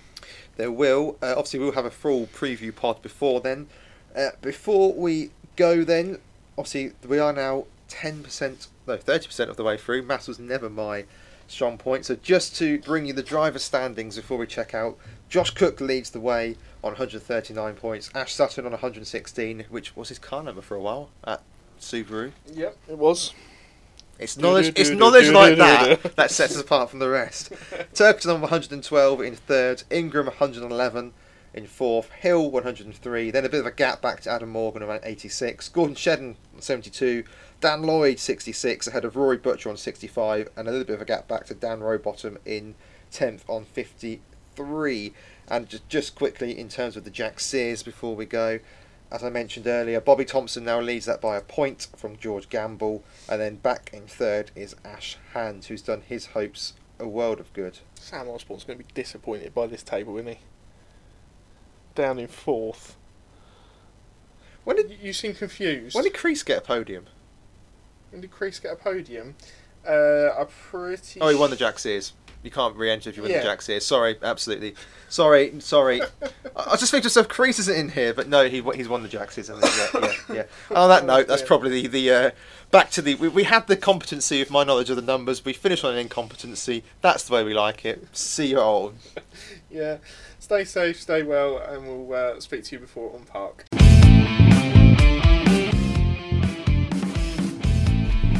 There will. Uh, obviously, we'll have a full preview pod before then. Uh, before we go, then, obviously, we are now 10%, no, 30% of the way through. Maths was never my strong point. So, just to bring you the driver standings before we check out, Josh Cook leads the way on 139 points. Ash Sutton on 116, which was his car number for a while at Subaru. Yep, it was. It's knowledge, it's knowledge like that that sets us apart from the rest. Turkington on 112 in third, Ingram 111 in fourth, Hill 103, then a bit of a gap back to Adam Morgan around 86, Gordon Shedden 72, Dan Lloyd 66 ahead of Rory Butcher on 65, and a little bit of a gap back to Dan Rowbottom in 10th on 53. And just, just quickly, in terms of the Jack Sears before we go, as I mentioned earlier, Bobby Thompson now leads that by a point from George Gamble, and then back in third is Ash Hand, who's done his hopes a world of good. Sam Osborne's going to be disappointed by this table, isn't he? Down in fourth. When did You, seem confused. when did Crees get a podium? When did Chris get a podium? Uh, I'm pretty. Oh, he won the Jack Sears. You can't re-enter if you win Yeah. the Jack Sears. Sorry, absolutely. Sorry, sorry. I I just think to myself, Crees isn't in here, but no, he he's won the Jack Sears. hasn't he? Yeah, yeah, yeah. On that note, that's probably the, the uh, back to the. We, we had the competency of my knowledge of the numbers. We finished on an incompetency. That's the way we like it. See you all. Yeah. Stay safe, stay well, and we'll uh, speak to you before Oulton Park.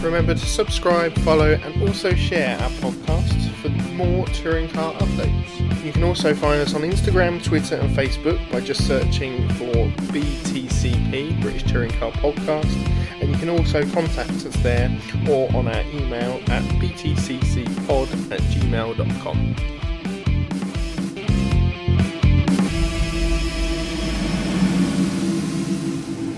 Remember to subscribe, follow, and also share our podcasts for more touring car updates. You can also find us on Instagram, Twitter, and Facebook by just searching for BTCP, British Touring Car Podcast, and you can also contact us there or on our email at btccpod at gmail.com.